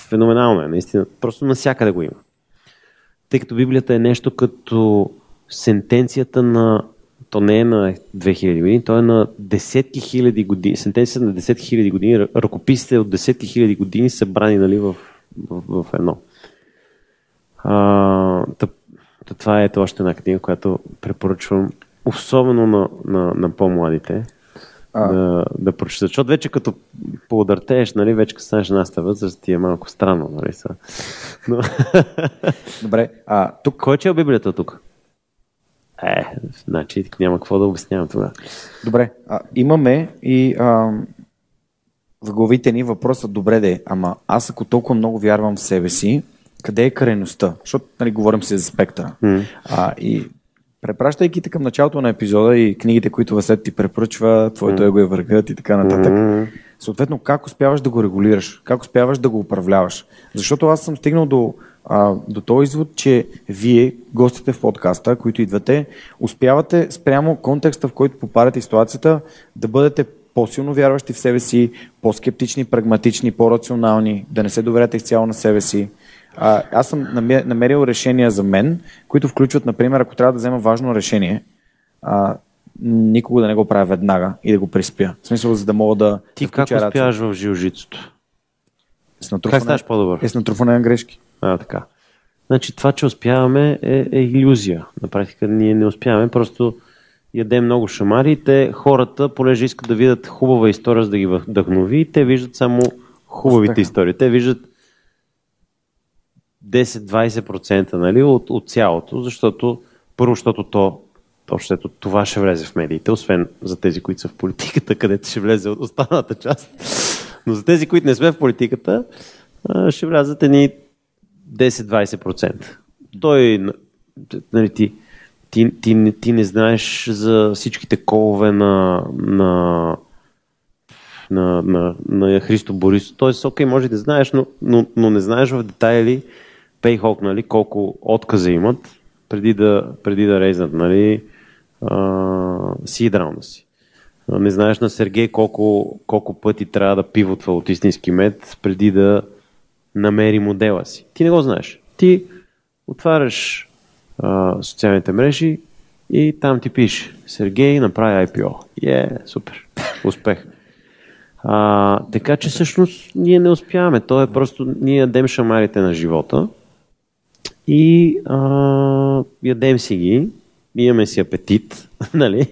Феноменално е, наистина. Просто навсякъде го има. Тъй като Библията е нещо като сентенцията на то не е на 2000 години, то е на десетки хиляди години. Сентенцията на десетки хиляди години, ръкописите от десетки хиляди години са брани нали, в в, в едно. А, тъп, това е още една книга, която препоръчвам, особено на, на, на по-младите, а. да, да прочитат. Защото вече като поудъртееш, нали, вече като станеш на възраст, ти е малко странно. Нали, са. Но... *laughs* Добре, а тук... Кой е Библията тук? Е, значи няма какво да обяснявам това. Добре, а, имаме и а, в главите ни въпросът добре да е, ама аз ако толкова много вярвам в себе си, къде е крайността? Защото нали, говорим си за спектъра. Mm. А, и препращайки те към началото на епизода и книгите, които Васет ти препоръчва, твоето mm. его е въргът и така нататък, mm. съответно как успяваш да го регулираш? Как успяваш да го управляваш? Защото аз съм стигнал до, а, до този извод, че вие, гостите в подкаста, които идвате, успявате спрямо контекста, в който попадате ситуацията, да бъдете по-силно вярващи в себе си, по-скептични, прагматични, по-рационални, да не се доверяте изцяло на себе си. А, аз съм намерил решения за мен, които включват, например, ако трябва да взема важно решение, а, никога да не го правя веднага и да го приспя. В смисъл, за да мога да. Ти да как успяваш в жилжицото? Как ставаш по-добър? Е с натрупване на грешки. А, така. Значи това, че успяваме е, е иллюзия. На практика ние не успяваме, просто яде много шамари и те, хората, понеже искат да видят хубава история, за да ги вдъхнови, те виждат само хубавите истории. Те виждат 10-20% нали, от, от цялото, защото първо, защото то Общото това ще влезе в медиите, освен за тези, които са в политиката, *laughs* където ще влезе от останалата част. Но за тези, които не сме в политиката, ще влязат едни 10-20%. Той, нали, ти, ти, ти, ти не знаеш за всичките колове на, на, на, на, на Христо Борис. Тоест, окей, може да знаеш, но, но, но не знаеш в детайли Payhawk, нали, колко отказа имат преди да, преди да рейзнат нали, сидрауна си. Не знаеш на Сергей колко, колко пъти трябва да пивотва от истински мед преди да намери модела си. Ти не го знаеш. Ти отваряш а, социалните мрежи и там ти пише Сергей направи IPO. Е, супер. Успех. А, така че всъщност ние не успяваме. То е просто ние ядем шамарите на живота и а, ядем си ги, имаме си апетит, *laughs* нали?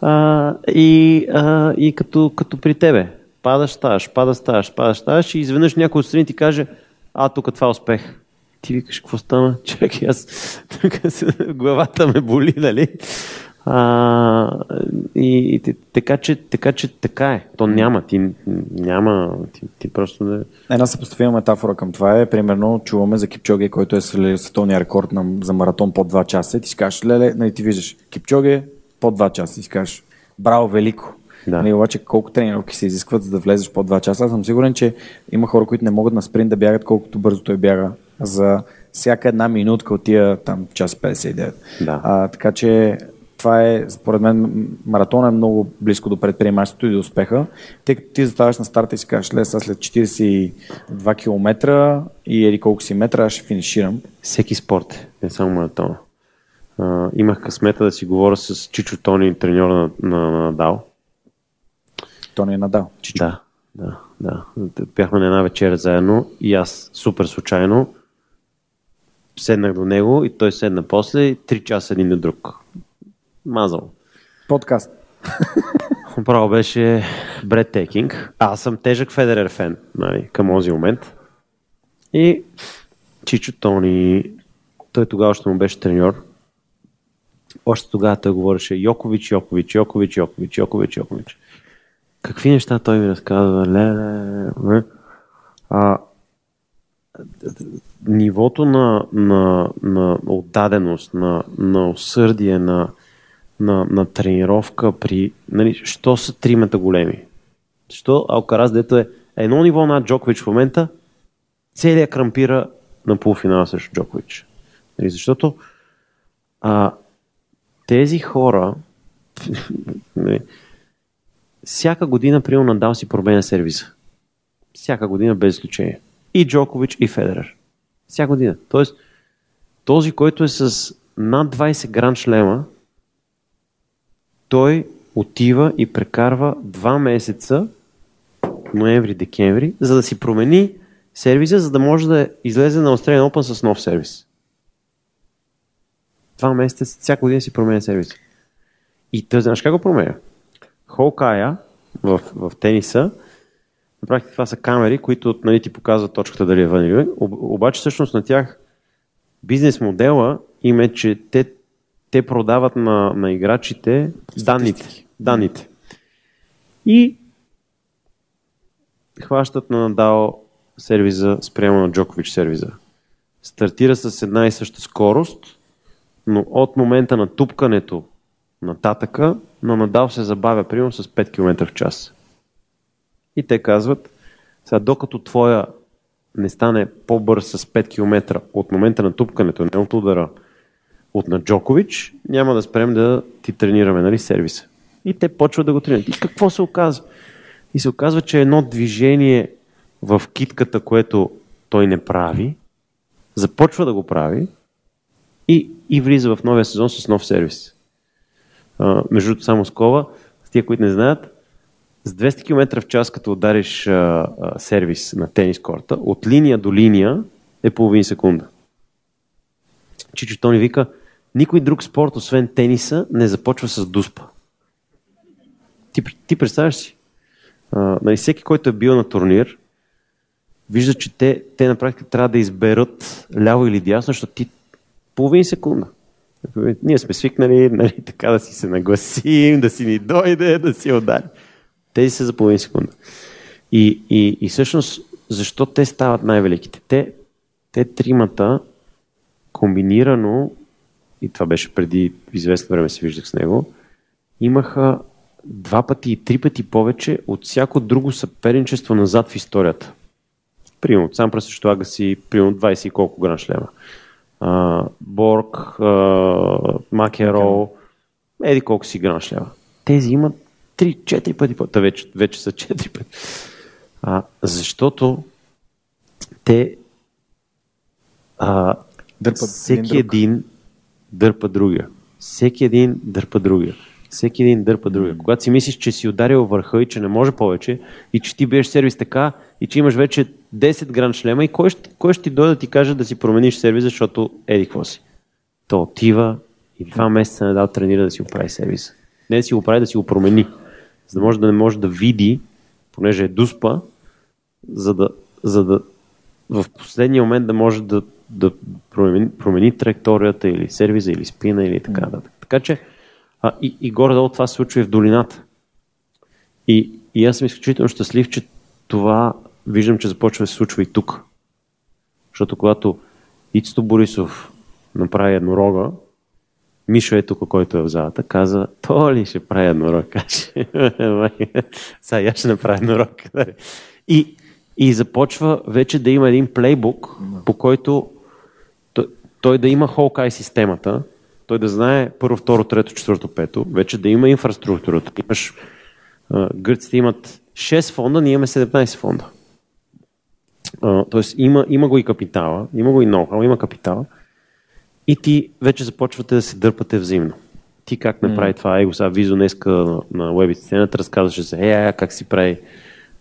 А, и а, и като, като при тебе. Падаш, ставаш, падаш, ставаш, падаш, ставаш и изведнъж някой отстрани ти каже, а тук това е успех ти викаш, какво стана? *laughs* Чакай, аз *laughs* тук главата ме боли, нали? А, и, и така, че, така, че така е. То няма. Ти няма. Ти, ти просто не. Една съпоставима метафора към това е, примерно, чуваме за Кипчоге, който е световния рекорд на, за маратон по 2 часа. И ти си кажеш, леле, нали ти виждаш, Кипчоге по 2 часа. И си кажеш, браво, велико. Да. Нали, обаче колко тренировки се изискват, за да влезеш по 2 часа. Аз съм сигурен, че има хора, които не могат на спринт да бягат колкото бързо той бяга за всяка една минутка от тия там час 59. Да. А, така че това е, според мен, маратон е много близко до предприемачеството и до успеха, тъй като ти заставаш на старта и си кажеш, ле, след 42 км и еди колко си метра, аз ще финиширам. Всеки спорт, е, не само маратон. Имах късмета да си говоря с Чичо Тони, треньора на, на, на Надал. Тони е надал. Чичо. Да, да, да. Бяхме на една вечеря заедно и аз супер случайно седнах до него и той седна после и три часа един до друг. Мазал. Подкаст. Право беше breathtaking. Аз съм тежък Федерер фен нали, към този момент. И Чичо Тони, той тогава още му беше треньор. Още тогава той говореше Йокович, Йокович, Йокович, Йокович, Йокович, Йокович. Какви неща той ми разказва? Ле, ле. А, нивото на, на, на отдаденост, на, на усърдие, на, на, на тренировка при... Нали, що са тримата големи? Що Алкараз, дето е едно ниво над Джокович в момента, целият крампира на полуфинала срещу Джокович. Нали, защото а, тези хора *laughs* нали, всяка година, примерно, Надал си променя сервиса. Всяка година без изключение. И Джокович, и Федерер. Всяка година. Тоест, този, който е с над 20 гран шлема, той отива и прекарва два месеца, ноември-декември, за да си промени сервиса, за да може да излезе на Australian Open с нов сервис. Два месеца, всяка година си променя сервис. И той знаеш как го променя? Холкая в, в тениса, на практика това са камери, които нали, ти показват точката дали е вън или. Обаче всъщност на тях бизнес модела им е, че те, те продават на, на играчите данните. данните. И хващат на Надал сервиза спрямо на Джокович сервиза. Стартира с една и съща скорост, но от момента на тупкането нататъка на Надал се забавя примерно с 5 км в час. И те казват, сега докато твоя не стане по-бърз с 5 км от момента на тупкането, не от удара от на Джокович, няма да спрем да ти тренираме нали, сервиса. И те почват да го тренират. И какво се оказва? И се оказва, че едно движение в китката, което той не прави, започва да го прави и, и влиза в новия сезон с нов сервис. А, между другото, само скова, с тия, които не знаят, с 200 км в час, като удариш а, а, сервис на тенис корта, от линия до линия е половин секунда. Чичо Тони вика, никой друг спорт, освен тениса, не започва с дуспа. Ти, ти представяш си? А, нали, всеки, който е бил на турнир, вижда, че те, те на практика трябва да изберат ляво или дясно, защото ти половин секунда. Ние сме свикнали нали, така да си се нагласим, да си ни дойде, да си удари. Тези са за половин секунда. И, и, и всъщност, защо те стават най-великите? Те, те тримата комбинирано, и това беше преди известно време се виждах с него, имаха два пъти и три пъти повече от всяко друго съперничество назад в историята. Примерно, сам срещу Агаси, примерно 20 и колко гран шлема. А, Борг, а, Макеро, еди колко си гран шлема. Тези имат 3-4 пъти Та вече, вече са 4 пъти. А, защото те а, Дърпат всеки един един дърпа другия. Всеки един дърпа другия. Всеки един дърпа другия. Когато си мислиш, че си ударил върха и че не може повече, и че ти биеш сервис така, и че имаш вече 10 гран шлема, и кой ще, кой ще ти дойде да ти каже да си промениш сервис, защото еди какво си. То отива и два месеца не дал тренира да си оправи сервиса. Не да си го прави, да си го промени. За да може да не може да види, понеже е дуспа, за да, за да в последния момент да може да, да промени, промени траекторията или сервиза, или спина, или така нататък. Така че а, и, и горе-долу това се случва и в долината. И, и аз съм изключително щастлив, че това виждам, че започва да се случва и тук. Защото когато Ицто Борисов направи еднорога, Мишо е тук, който е в залата, каза, то ли ще прави еднорог? *laughs* Сега я ще направя еднорог. И, И започва вече да има един плейбук, по който той, да има Hawkeye системата, той да знае първо, второ, трето, четвърто, пето, вече да има инфраструктурата. Имаш, а, гърците имат 6 фонда, ние имаме 17 фонда. А, тоест има, има го и капитала, има го и ноу има капитала. И ти вече започвате да се дърпате взаимно. Ти как направи mm. това? Его сега Визо днеска на, на веб сцената разказваше се, е, как си прави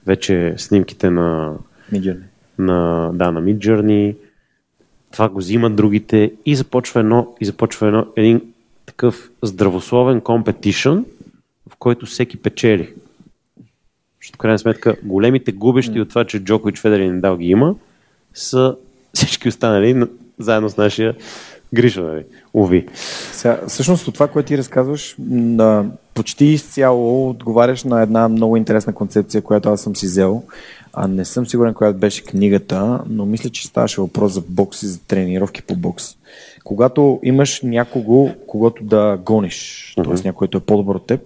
вече снимките на Midjourney. На, да, на Midjourney. Това го взимат другите и започва едно, и започва едно, един такъв здравословен компетишън, в който всеки печели. Защото, крайна сметка, големите губещи от това, че Джокович Федерин дал ги има, са всички останали заедно с нашия Гриша, нали? Уви. Сега, всъщност от това, което ти разказваш, почти изцяло отговаряш на една много интересна концепция, която аз съм си взел. А не съм сигурен, която беше книгата, но мисля, че ставаше въпрос за бокс и за тренировки по бокс. Когато имаш някого, когато да гониш, т.е. някой, който е по-добър от теб,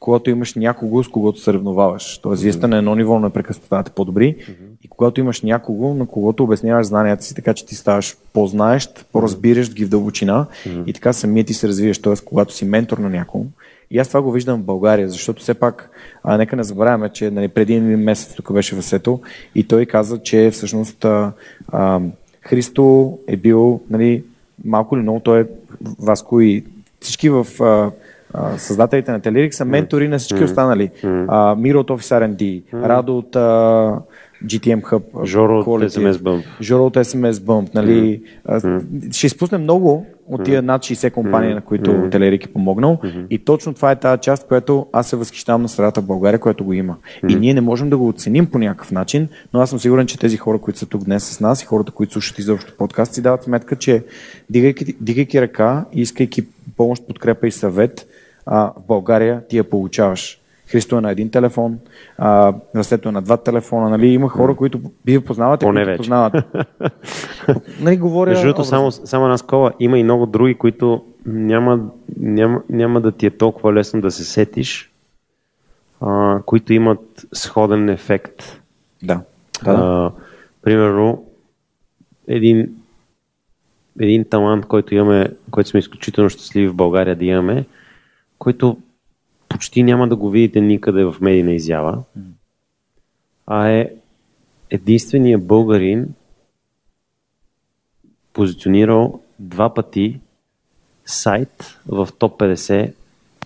когато имаш някого, с когото съревноваваш. Тоест, вие сте на едно ниво непрекъснато ставате по-добри. И когато имаш някого, на когото обясняваш знанията си, така че ти ставаш по-знаещ, по-разбиращ ги в дълбочина и така самият ти се развиеш. Тоест, когато си ментор на някого. И аз това го виждам в България, защото все пак, а, нека не забравяме, че нали, преди един месец тук беше Васето и той каза, че всъщност а, а, Христо е бил нали, малко или много, той е Васко и всички в а, създателите на Телерик са ментори на всички останали. А, Миро от Office R&D, Радо от а, GTM Hub, Жоро от SMS Bump. Жоро от SMS Bump, нали? Ще изпуснем много от тия над 60 компании, на които. Телерик е помогнал. И точно това е тази част, която аз се възхищавам на средата в България, която го има. И ние не можем да го оценим по някакъв начин, но аз съм сигурен, че тези хора, които са тук днес с нас и хората, които слушат изобщо подкаст, си дават сметка, че дигайки, дигайки ръка, искайки помощ, подкрепа и съвет, а, в България ти я получаваш. Христо е на един телефон, а, Расето е на два телефона. Нали? Има хора, които вие познавате, Поне които вече. познават. *laughs* нали, говоря... Между другото, само, само една скола. Има и много други, които няма, няма, няма да ти е толкова лесно да се сетиш, а, които имат сходен ефект. Да. да. А, примерно, един, един талант, който имаме, който сме изключително щастливи в България да имаме, който почти няма да го видите никъде в медийна изява, а е единствения българин позиционирал два пъти сайт в топ 50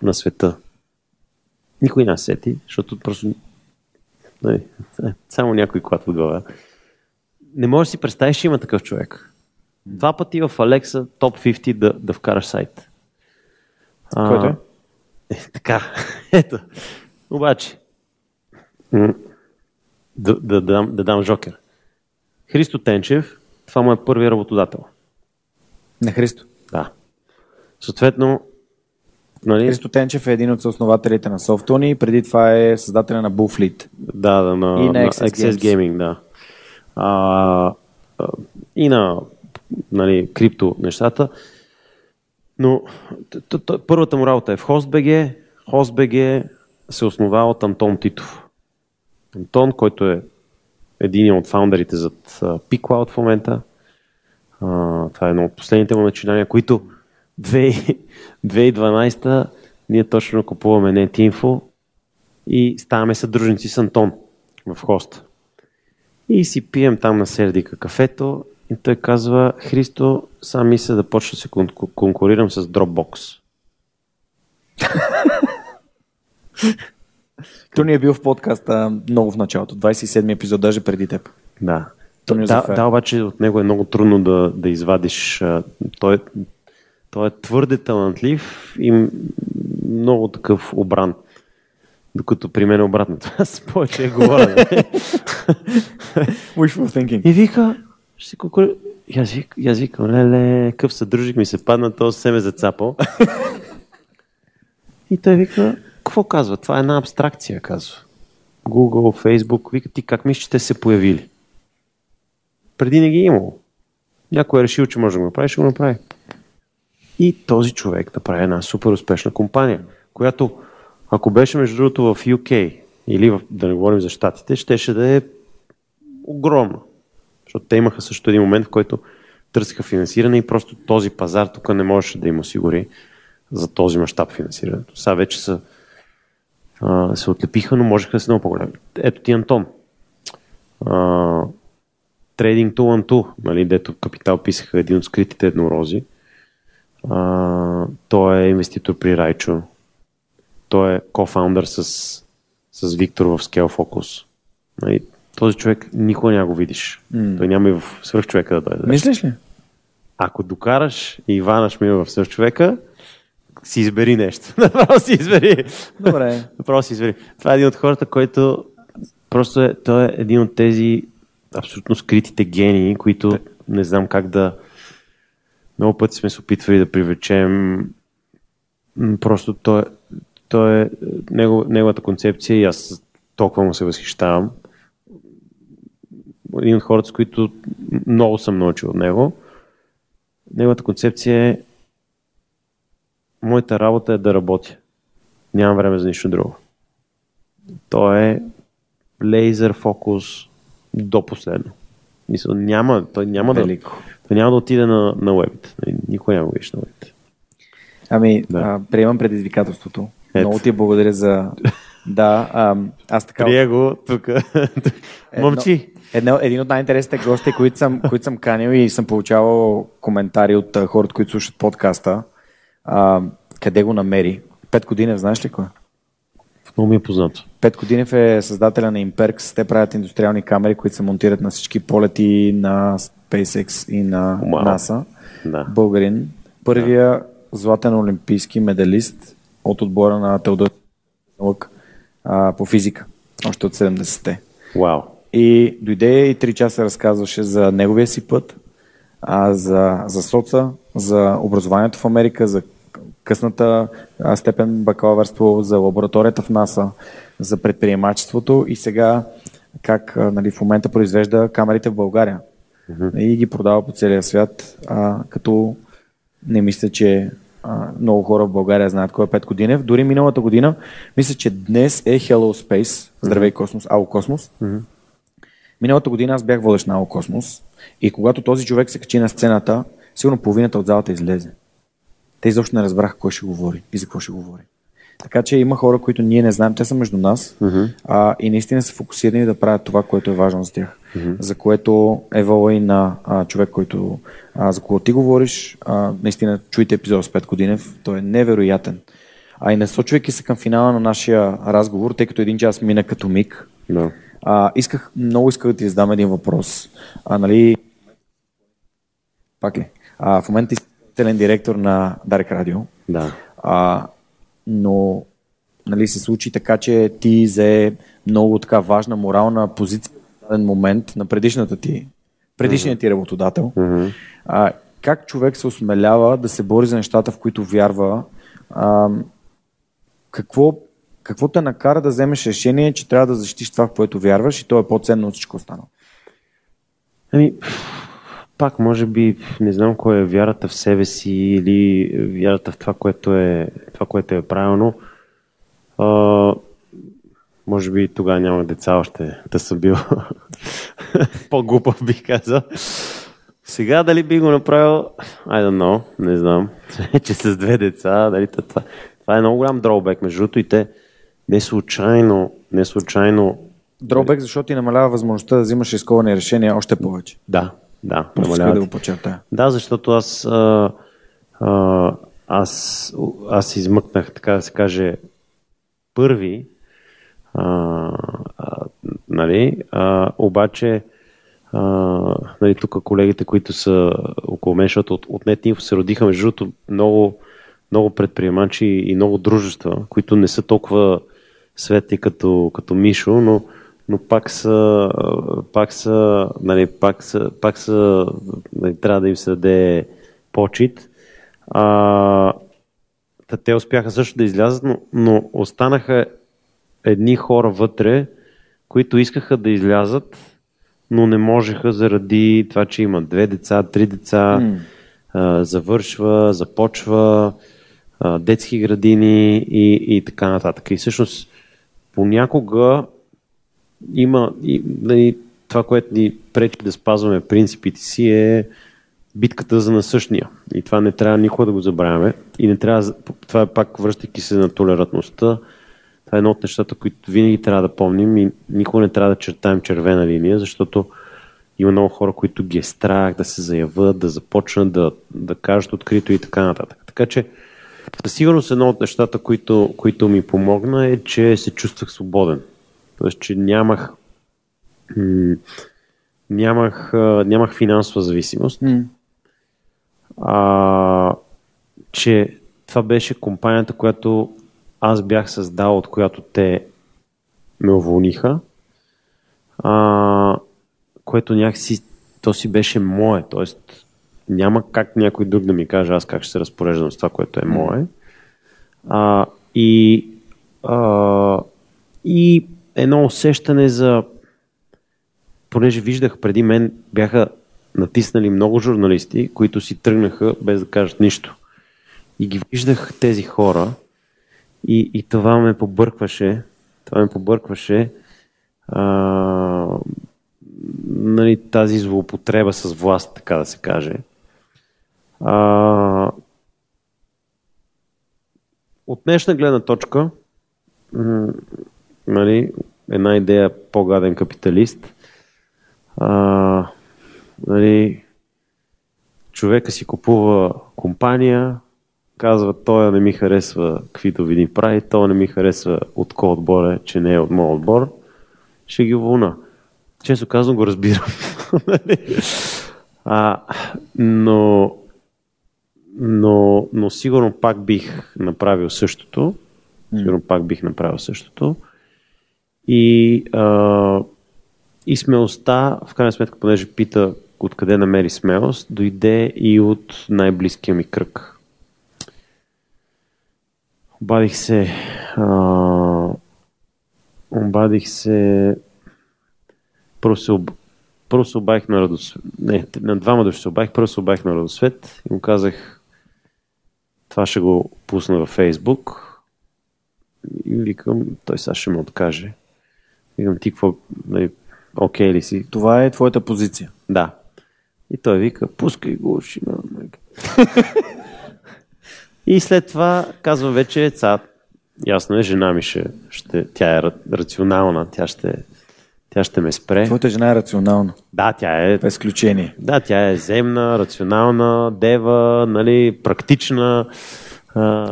на света. Никой не сети, защото просто нали, само някой клад отгоре. Не можеш да си представиш, че има такъв човек. Два пъти в Алекса топ 50 да, да вкараш сайт. Който е? *laughs* Така, *laughs* ето. Обаче, да, да, да, дам, да дам жокер. Христо Тенчев, това му е първи работодател. На Христо? Да. Съответно, Нали? Христо Тенчев е един от основателите на Softony, преди това е създателя на Bullfleet. Да, да, на, и на на Access Gaming, да. А, и на нали, крипто нещата. Но първата му работа е в HostBG. HostBG се основава от Антон Титов. Антон, който е един от фаундерите зад PeakCloud в момента. това е едно от последните му начинания, които 2012 ние точно купуваме NetInfo и ставаме съдружници с Антон в хоста. И си пием там на Сердика кафето и той казва, Христо, сам мисля да почна да се конкурирам с Dropbox. *laughs* Той ни е бил в подкаста много в началото, 27 епизод, даже преди теб. Да. Да, да, обаче от него е много трудно да, да извадиш. Той е, той е твърде талантлив и много такъв обран. Докато при мен е обратното. *laughs* Аз повече говоря. *laughs* Wishful thinking. И вика, ще си конкурирам. И аз, леле, къв съдружник ми се падна, то се ме зацапал. и той вика, какво казва? Това е една абстракция, казва. Google, Facebook, вика, ти как мислиш, че те се появили? Преди не ги е имало. Някой е решил, че може да го направи, ще го направи. И този човек направи една супер успешна компания, която, ако беше между другото в UK или в, да не говорим за щатите, щеше да е огромна. Защото те имаха също един момент, в който търсиха финансиране и просто този пазар тук не можеше да им осигури за този мащаб финансирането. Сега вече са, а, се отлепиха, но можеха да са много по-големи. Ето ти Антон. А, Trading 2 on 2, нали, дето Капитал писаха един от скритите еднорози. А, той е инвеститор при Райчо. Той е кофаундър с, с Виктор в Scale Focus. Нали, този човек никога няма го видиш. Mm. Той няма и в свръхчовека да дойде. Мислиш ли? Ако докараш Ивана Шмил в свръхчовека, си избери нещо. *laughs* Направо си избери. Добре. *laughs* Направо си избери. Това е един от хората, който просто е, той е един от тези абсолютно скритите гении, които не знам как да... Много пъти сме се опитвали да привлечем. Просто той, той е него, неговата концепция и аз толкова му се възхищавам. Един от хората, с които много съм научил от него. Неговата концепция е моята работа е да работя. Нямам време за нищо друго. То е лейзер фокус до последно. Мисля, няма, той няма да, Велико. той няма да отиде на, на уебите. Нали, Никой няма го видиш на уебите. Ами, Да. а, приемам предизвикателството. Ето. Много ти благодаря за... да, а, аз така... Прие го тук. *laughs* Мъмчи. Едно, един от най-интересните гости, които съм, които съм канил и съм получавал коментари от а, хората, които слушат подкаста. А, къде го намери? Пет години, знаеш ли кой? Много ми е познато. Пет Годинев е създателя на Imperx. Те правят индустриални камери, които се монтират на всички полети на SpaceX и на Вау. NASA. Да. Българин. Първия златен олимпийски медалист от отбора на Теодор по физика. Още от 70-те. Вау. И дойде и 3 часа разказваше за неговия си път, а, за, за соца, за образованието в Америка, за късната а, степен бакалавърство, за лабораторията в НАСА, за предприемачеството и сега как а, нали, в момента произвежда камерите в България. И ги продава по целия свят, а, като не мисля, че а, много хора в България знаят кой е Петко Динев. Дори миналата година, мисля, че днес е Hello Space, Здравей Космос, Ало Космос. Миналата година аз бях водещ на Космос и когато този човек се качи на сцената, сигурно половината от залата излезе. Те изобщо не разбраха кой ще говори и за какво ще говори. Така че има хора, които ние не знаем, те са между нас а, и наистина са фокусирани да правят това, което е важно за тях. За което е вола и на а, човек, който а, за кого ти говориш, а, наистина чуйте епизод с 5 годинев, той е невероятен. А и насочвайки се към финала на нашия разговор, тъй като един час мина като миг, Да. А, исках, много исках да ти задам един въпрос. А, нали, пак ли? А, в момента изпълнителен директор на Dark Radio, Да. а, но нали, се случи така, че ти взе много така важна морална позиция в даден момент на предишната ти, предишният ти работодател. А, как човек се осмелява да се бори за нещата, в които вярва? А, какво, какво те накара да вземеш решение, че трябва да защитиш това, в което вярваш и то е по-ценно от всичко останало? Ами, пак, може би, не знам кой е вярата в себе си или вярата в това, което е, това, което е правилно. А, може би тогава няма деца още да съм бил *laughs* по-глупав, бих казал. Сега дали би го направил, I don't know, не знам, *laughs* че с две деца, дали това, това е много голям дроубек, между другото и те не случайно, не случайно Дробек, защото ти намалява възможността да взимаш рисковани решения още повече. да, да, Просто намаляват. да го подчертая. Да, защото аз, а, а, аз, аз измъкнах, така да се каже, първи, а, а, нали, а, обаче а, нали, тук колегите, които са около мен, защото от, от NetInfo се родиха, между другото, много, много предприемачи и много дружества, които не са толкова светли като, като Мишо, но, но пак са, пак са, нали, пак са, пак са нали, трябва да им се даде почет. А, та те успяха също да излязат, но, но останаха едни хора вътре, които искаха да излязат, но не можеха заради това, че имат две деца, три деца, а, завършва, започва, а, детски градини и, и така нататък. И всъщност понякога има, и, нали, това, което ни пречи да спазваме принципите си е битката за насъщния. И това не трябва никога да го забравяме. И не трябва, това е пак връщайки се на толерантността, това е едно от нещата, които винаги трябва да помним и никога не трябва да чертаем червена линия, защото има много хора, които ги е страх да се заявят, да започнат да, да кажат открито и така нататък. Така че със сигурност едно от нещата, които, които ми помогна е, че се чувствах свободен. Тоест, че нямах м- нямах, нямах финансова зависимост. Mm. А, че това беше компанията, която аз бях създал, от която те ме уволниха, а, което някакси то си беше мое, т.е. няма как някой друг да ми каже аз как ще се разпореждам с това, което е мое. А, и, а, и едно усещане за понеже виждах преди мен бяха натиснали много журналисти, които си тръгнаха без да кажат нищо. И ги виждах тези хора и, и това ме побъркваше. Това ме побъркваше а, нали, тази злоупотреба с власт, така да се каже. А, от днешна гледна точка, нали, една идея по-гаден капиталист, а, нали, човека си купува компания, казва, той не ми харесва каквито види прави, той не ми харесва от кой отбор е, че не е от моят отбор, ще ги вълна. Често казвам го разбирам. *laughs* а, но, но, но сигурно пак бих направил същото. Сигурно пак бих направил същото. И, а, и смелостта, в крайна сметка, понеже пита откъде намери смелост, дойде и от най-близкия ми кръг. Обадих се. А, обадих се. Първо се, об... първо се обадих на Радосвет. Не, на двама души се обадих. Първо се обадих на Радосвет и му казах това ще го пусна във Фейсбук. И викам, той сега ще ме откаже. Викам, ти какво, нали, окей okay ли си? Това е твоята позиция. Да. И той вика, пускай го, ще *laughs* И след това казвам вече, ца, ясно е, жена ми ще, ще тя е рационална, тя ще, тя ще ме спре. Твоята жена е рационална. Да, тя е. Без изключение. Да, тя е земна, рационална, дева, нали, практична.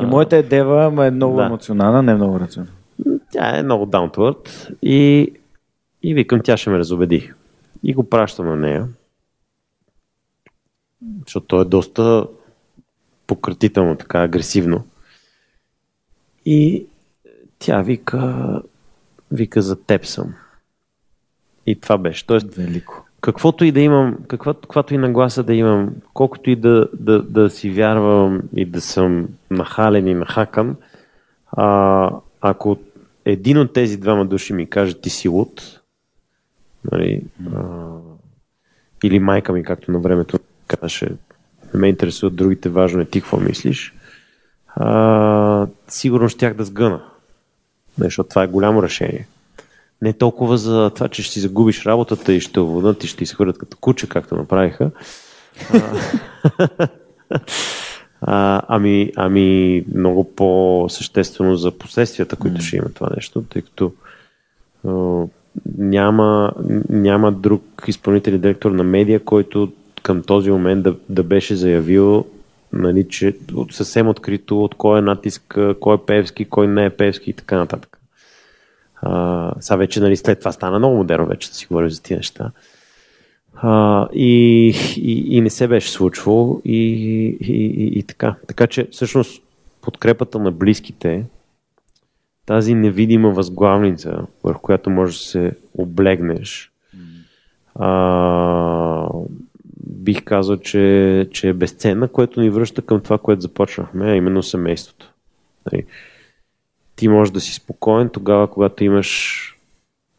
И моята е дева, ама е много да. емоционална, не е много рационална. Тя е много earth и, и викам, тя ще ме разобеди. И го пращам на нея. Защото то е доста пократително, така агресивно. И тя вика, вика за теб съм. И това беше. Тоест, Велико. Каквото и да имам, каквато, каквато и нагласа да имам, колкото и да, да, да си вярвам и да съм нахален и нахакан, а, ако един от тези двама души ми каже ти си луд, нали, а, или майка ми, както на времето казаше, не ме интересуват другите, важно е ти какво мислиш, а, сигурно щях да сгъна. Защото това е голямо решение. Не толкова за това, че ще си загубиш работата и ще уводнат и ще изхвърлят като куче, както направиха. а, *laughs* ами, ами много по-съществено за последствията, които ще има това нещо, тъй като няма, няма друг изпълнителен директор на медия, който към този момент да, да беше заявил нали, че съвсем открито от кой е натиск, кой е певски, кой не е певски и така нататък. А, сега вече нали, след това стана много модерно вече да си говорим за тия неща. А, и, и, и не се беше случвало и, и, и, и така. Така че всъщност подкрепата на близките, тази невидима възглавница, върху която можеш да се облегнеш, а, бих казал, че, че е безценна, което ни връща към това, което започнахме, а именно семейството. Ти можеш да си спокоен тогава, когато имаш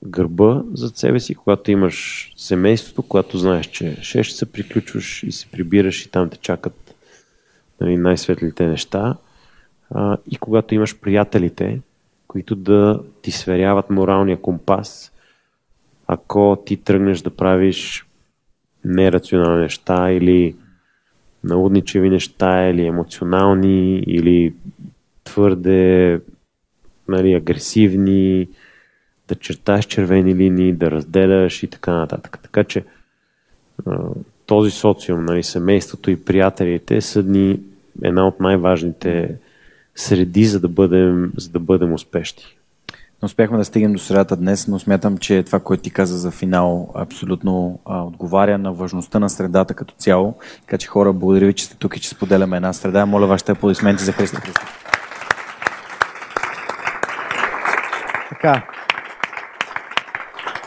гърба зад себе си, когато имаш семейството, когато знаеш, че ще, ще се приключваш и се прибираш и там те чакат нали, най-светлите неща. А, и когато имаш приятелите, които да ти сверяват моралния компас ако ти тръгнеш да правиш нерационални неща или наудничеви неща, или емоционални, или твърде нали, агресивни, да черташ червени линии, да разделяш и така нататък. Така че този социум, нали, семейството и приятелите са ни една от най-важните среди, за да бъдем, за да бъдем успешни. Не успяхме да стигнем до средата днес, но смятам, че това, което ти каза за финал, абсолютно а, отговаря на важността на средата като цяло. Така че хора, благодаря ви, че сте тук и че споделяме една среда. Моля вашите аплодисменти за Христо Христов. Така.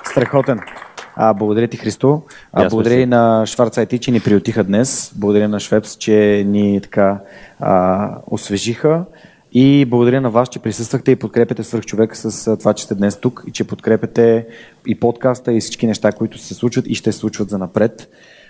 Страхотен. А, благодаря ти, Христо. А, благодаря и на Шварц IT, че ни приотиха днес. Благодаря на Швепс, че ни така а, освежиха. И благодаря на вас, че присъствахте и подкрепяте свърх човека с това, че сте днес тук и че подкрепяте и подкаста и всички неща, които се случват и ще се случват за напред.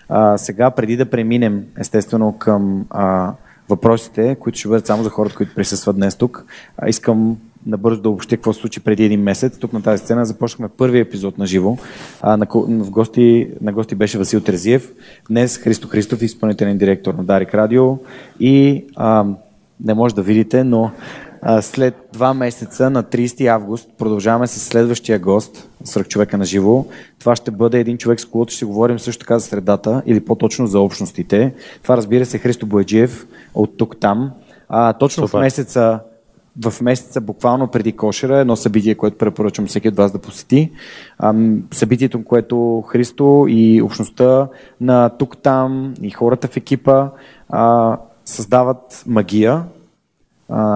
А, сега, преди да преминем естествено към а, въпросите, които ще бъдат само за хората, които присъстват днес тук, а, искам набързо да обобщя какво се случи преди един месец. Тук на тази сцена започнахме първи епизод на живо. А, на, в гости, на гости беше Васил Трезиев. Днес Христо Христов, изпълнителен директор на Дарик Радио. И а, не може да видите, но а, след два месеца на 30 август продължаваме с следващия гост, свърх човека на живо. Това ще бъде един човек, с когото ще говорим също така за средата или по-точно за общностите. Това разбира се Христо Бояджиев от тук там. А, точно Супер. в месеца в месеца, буквално преди кошера, едно събитие, което препоръчвам всеки от вас да посети. събитието, което Христо и общността на тук-там и хората в екипа създават магия.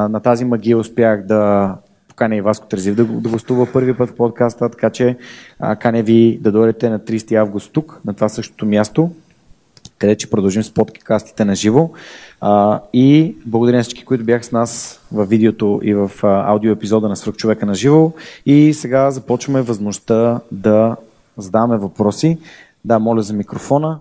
На тази магия успях да поканя и Васко Трезив да, да гостува първи път в подкаста, така че каня ви да дойдете на 30 август тук, на това същото място, където ще продължим с подкастите на живо. А, и благодаря на всички, които бяха с нас в видеото и в аудио епизода на Свърх човека на живо. И сега започваме възможността да задаваме въпроси. Да, моля за микрофона.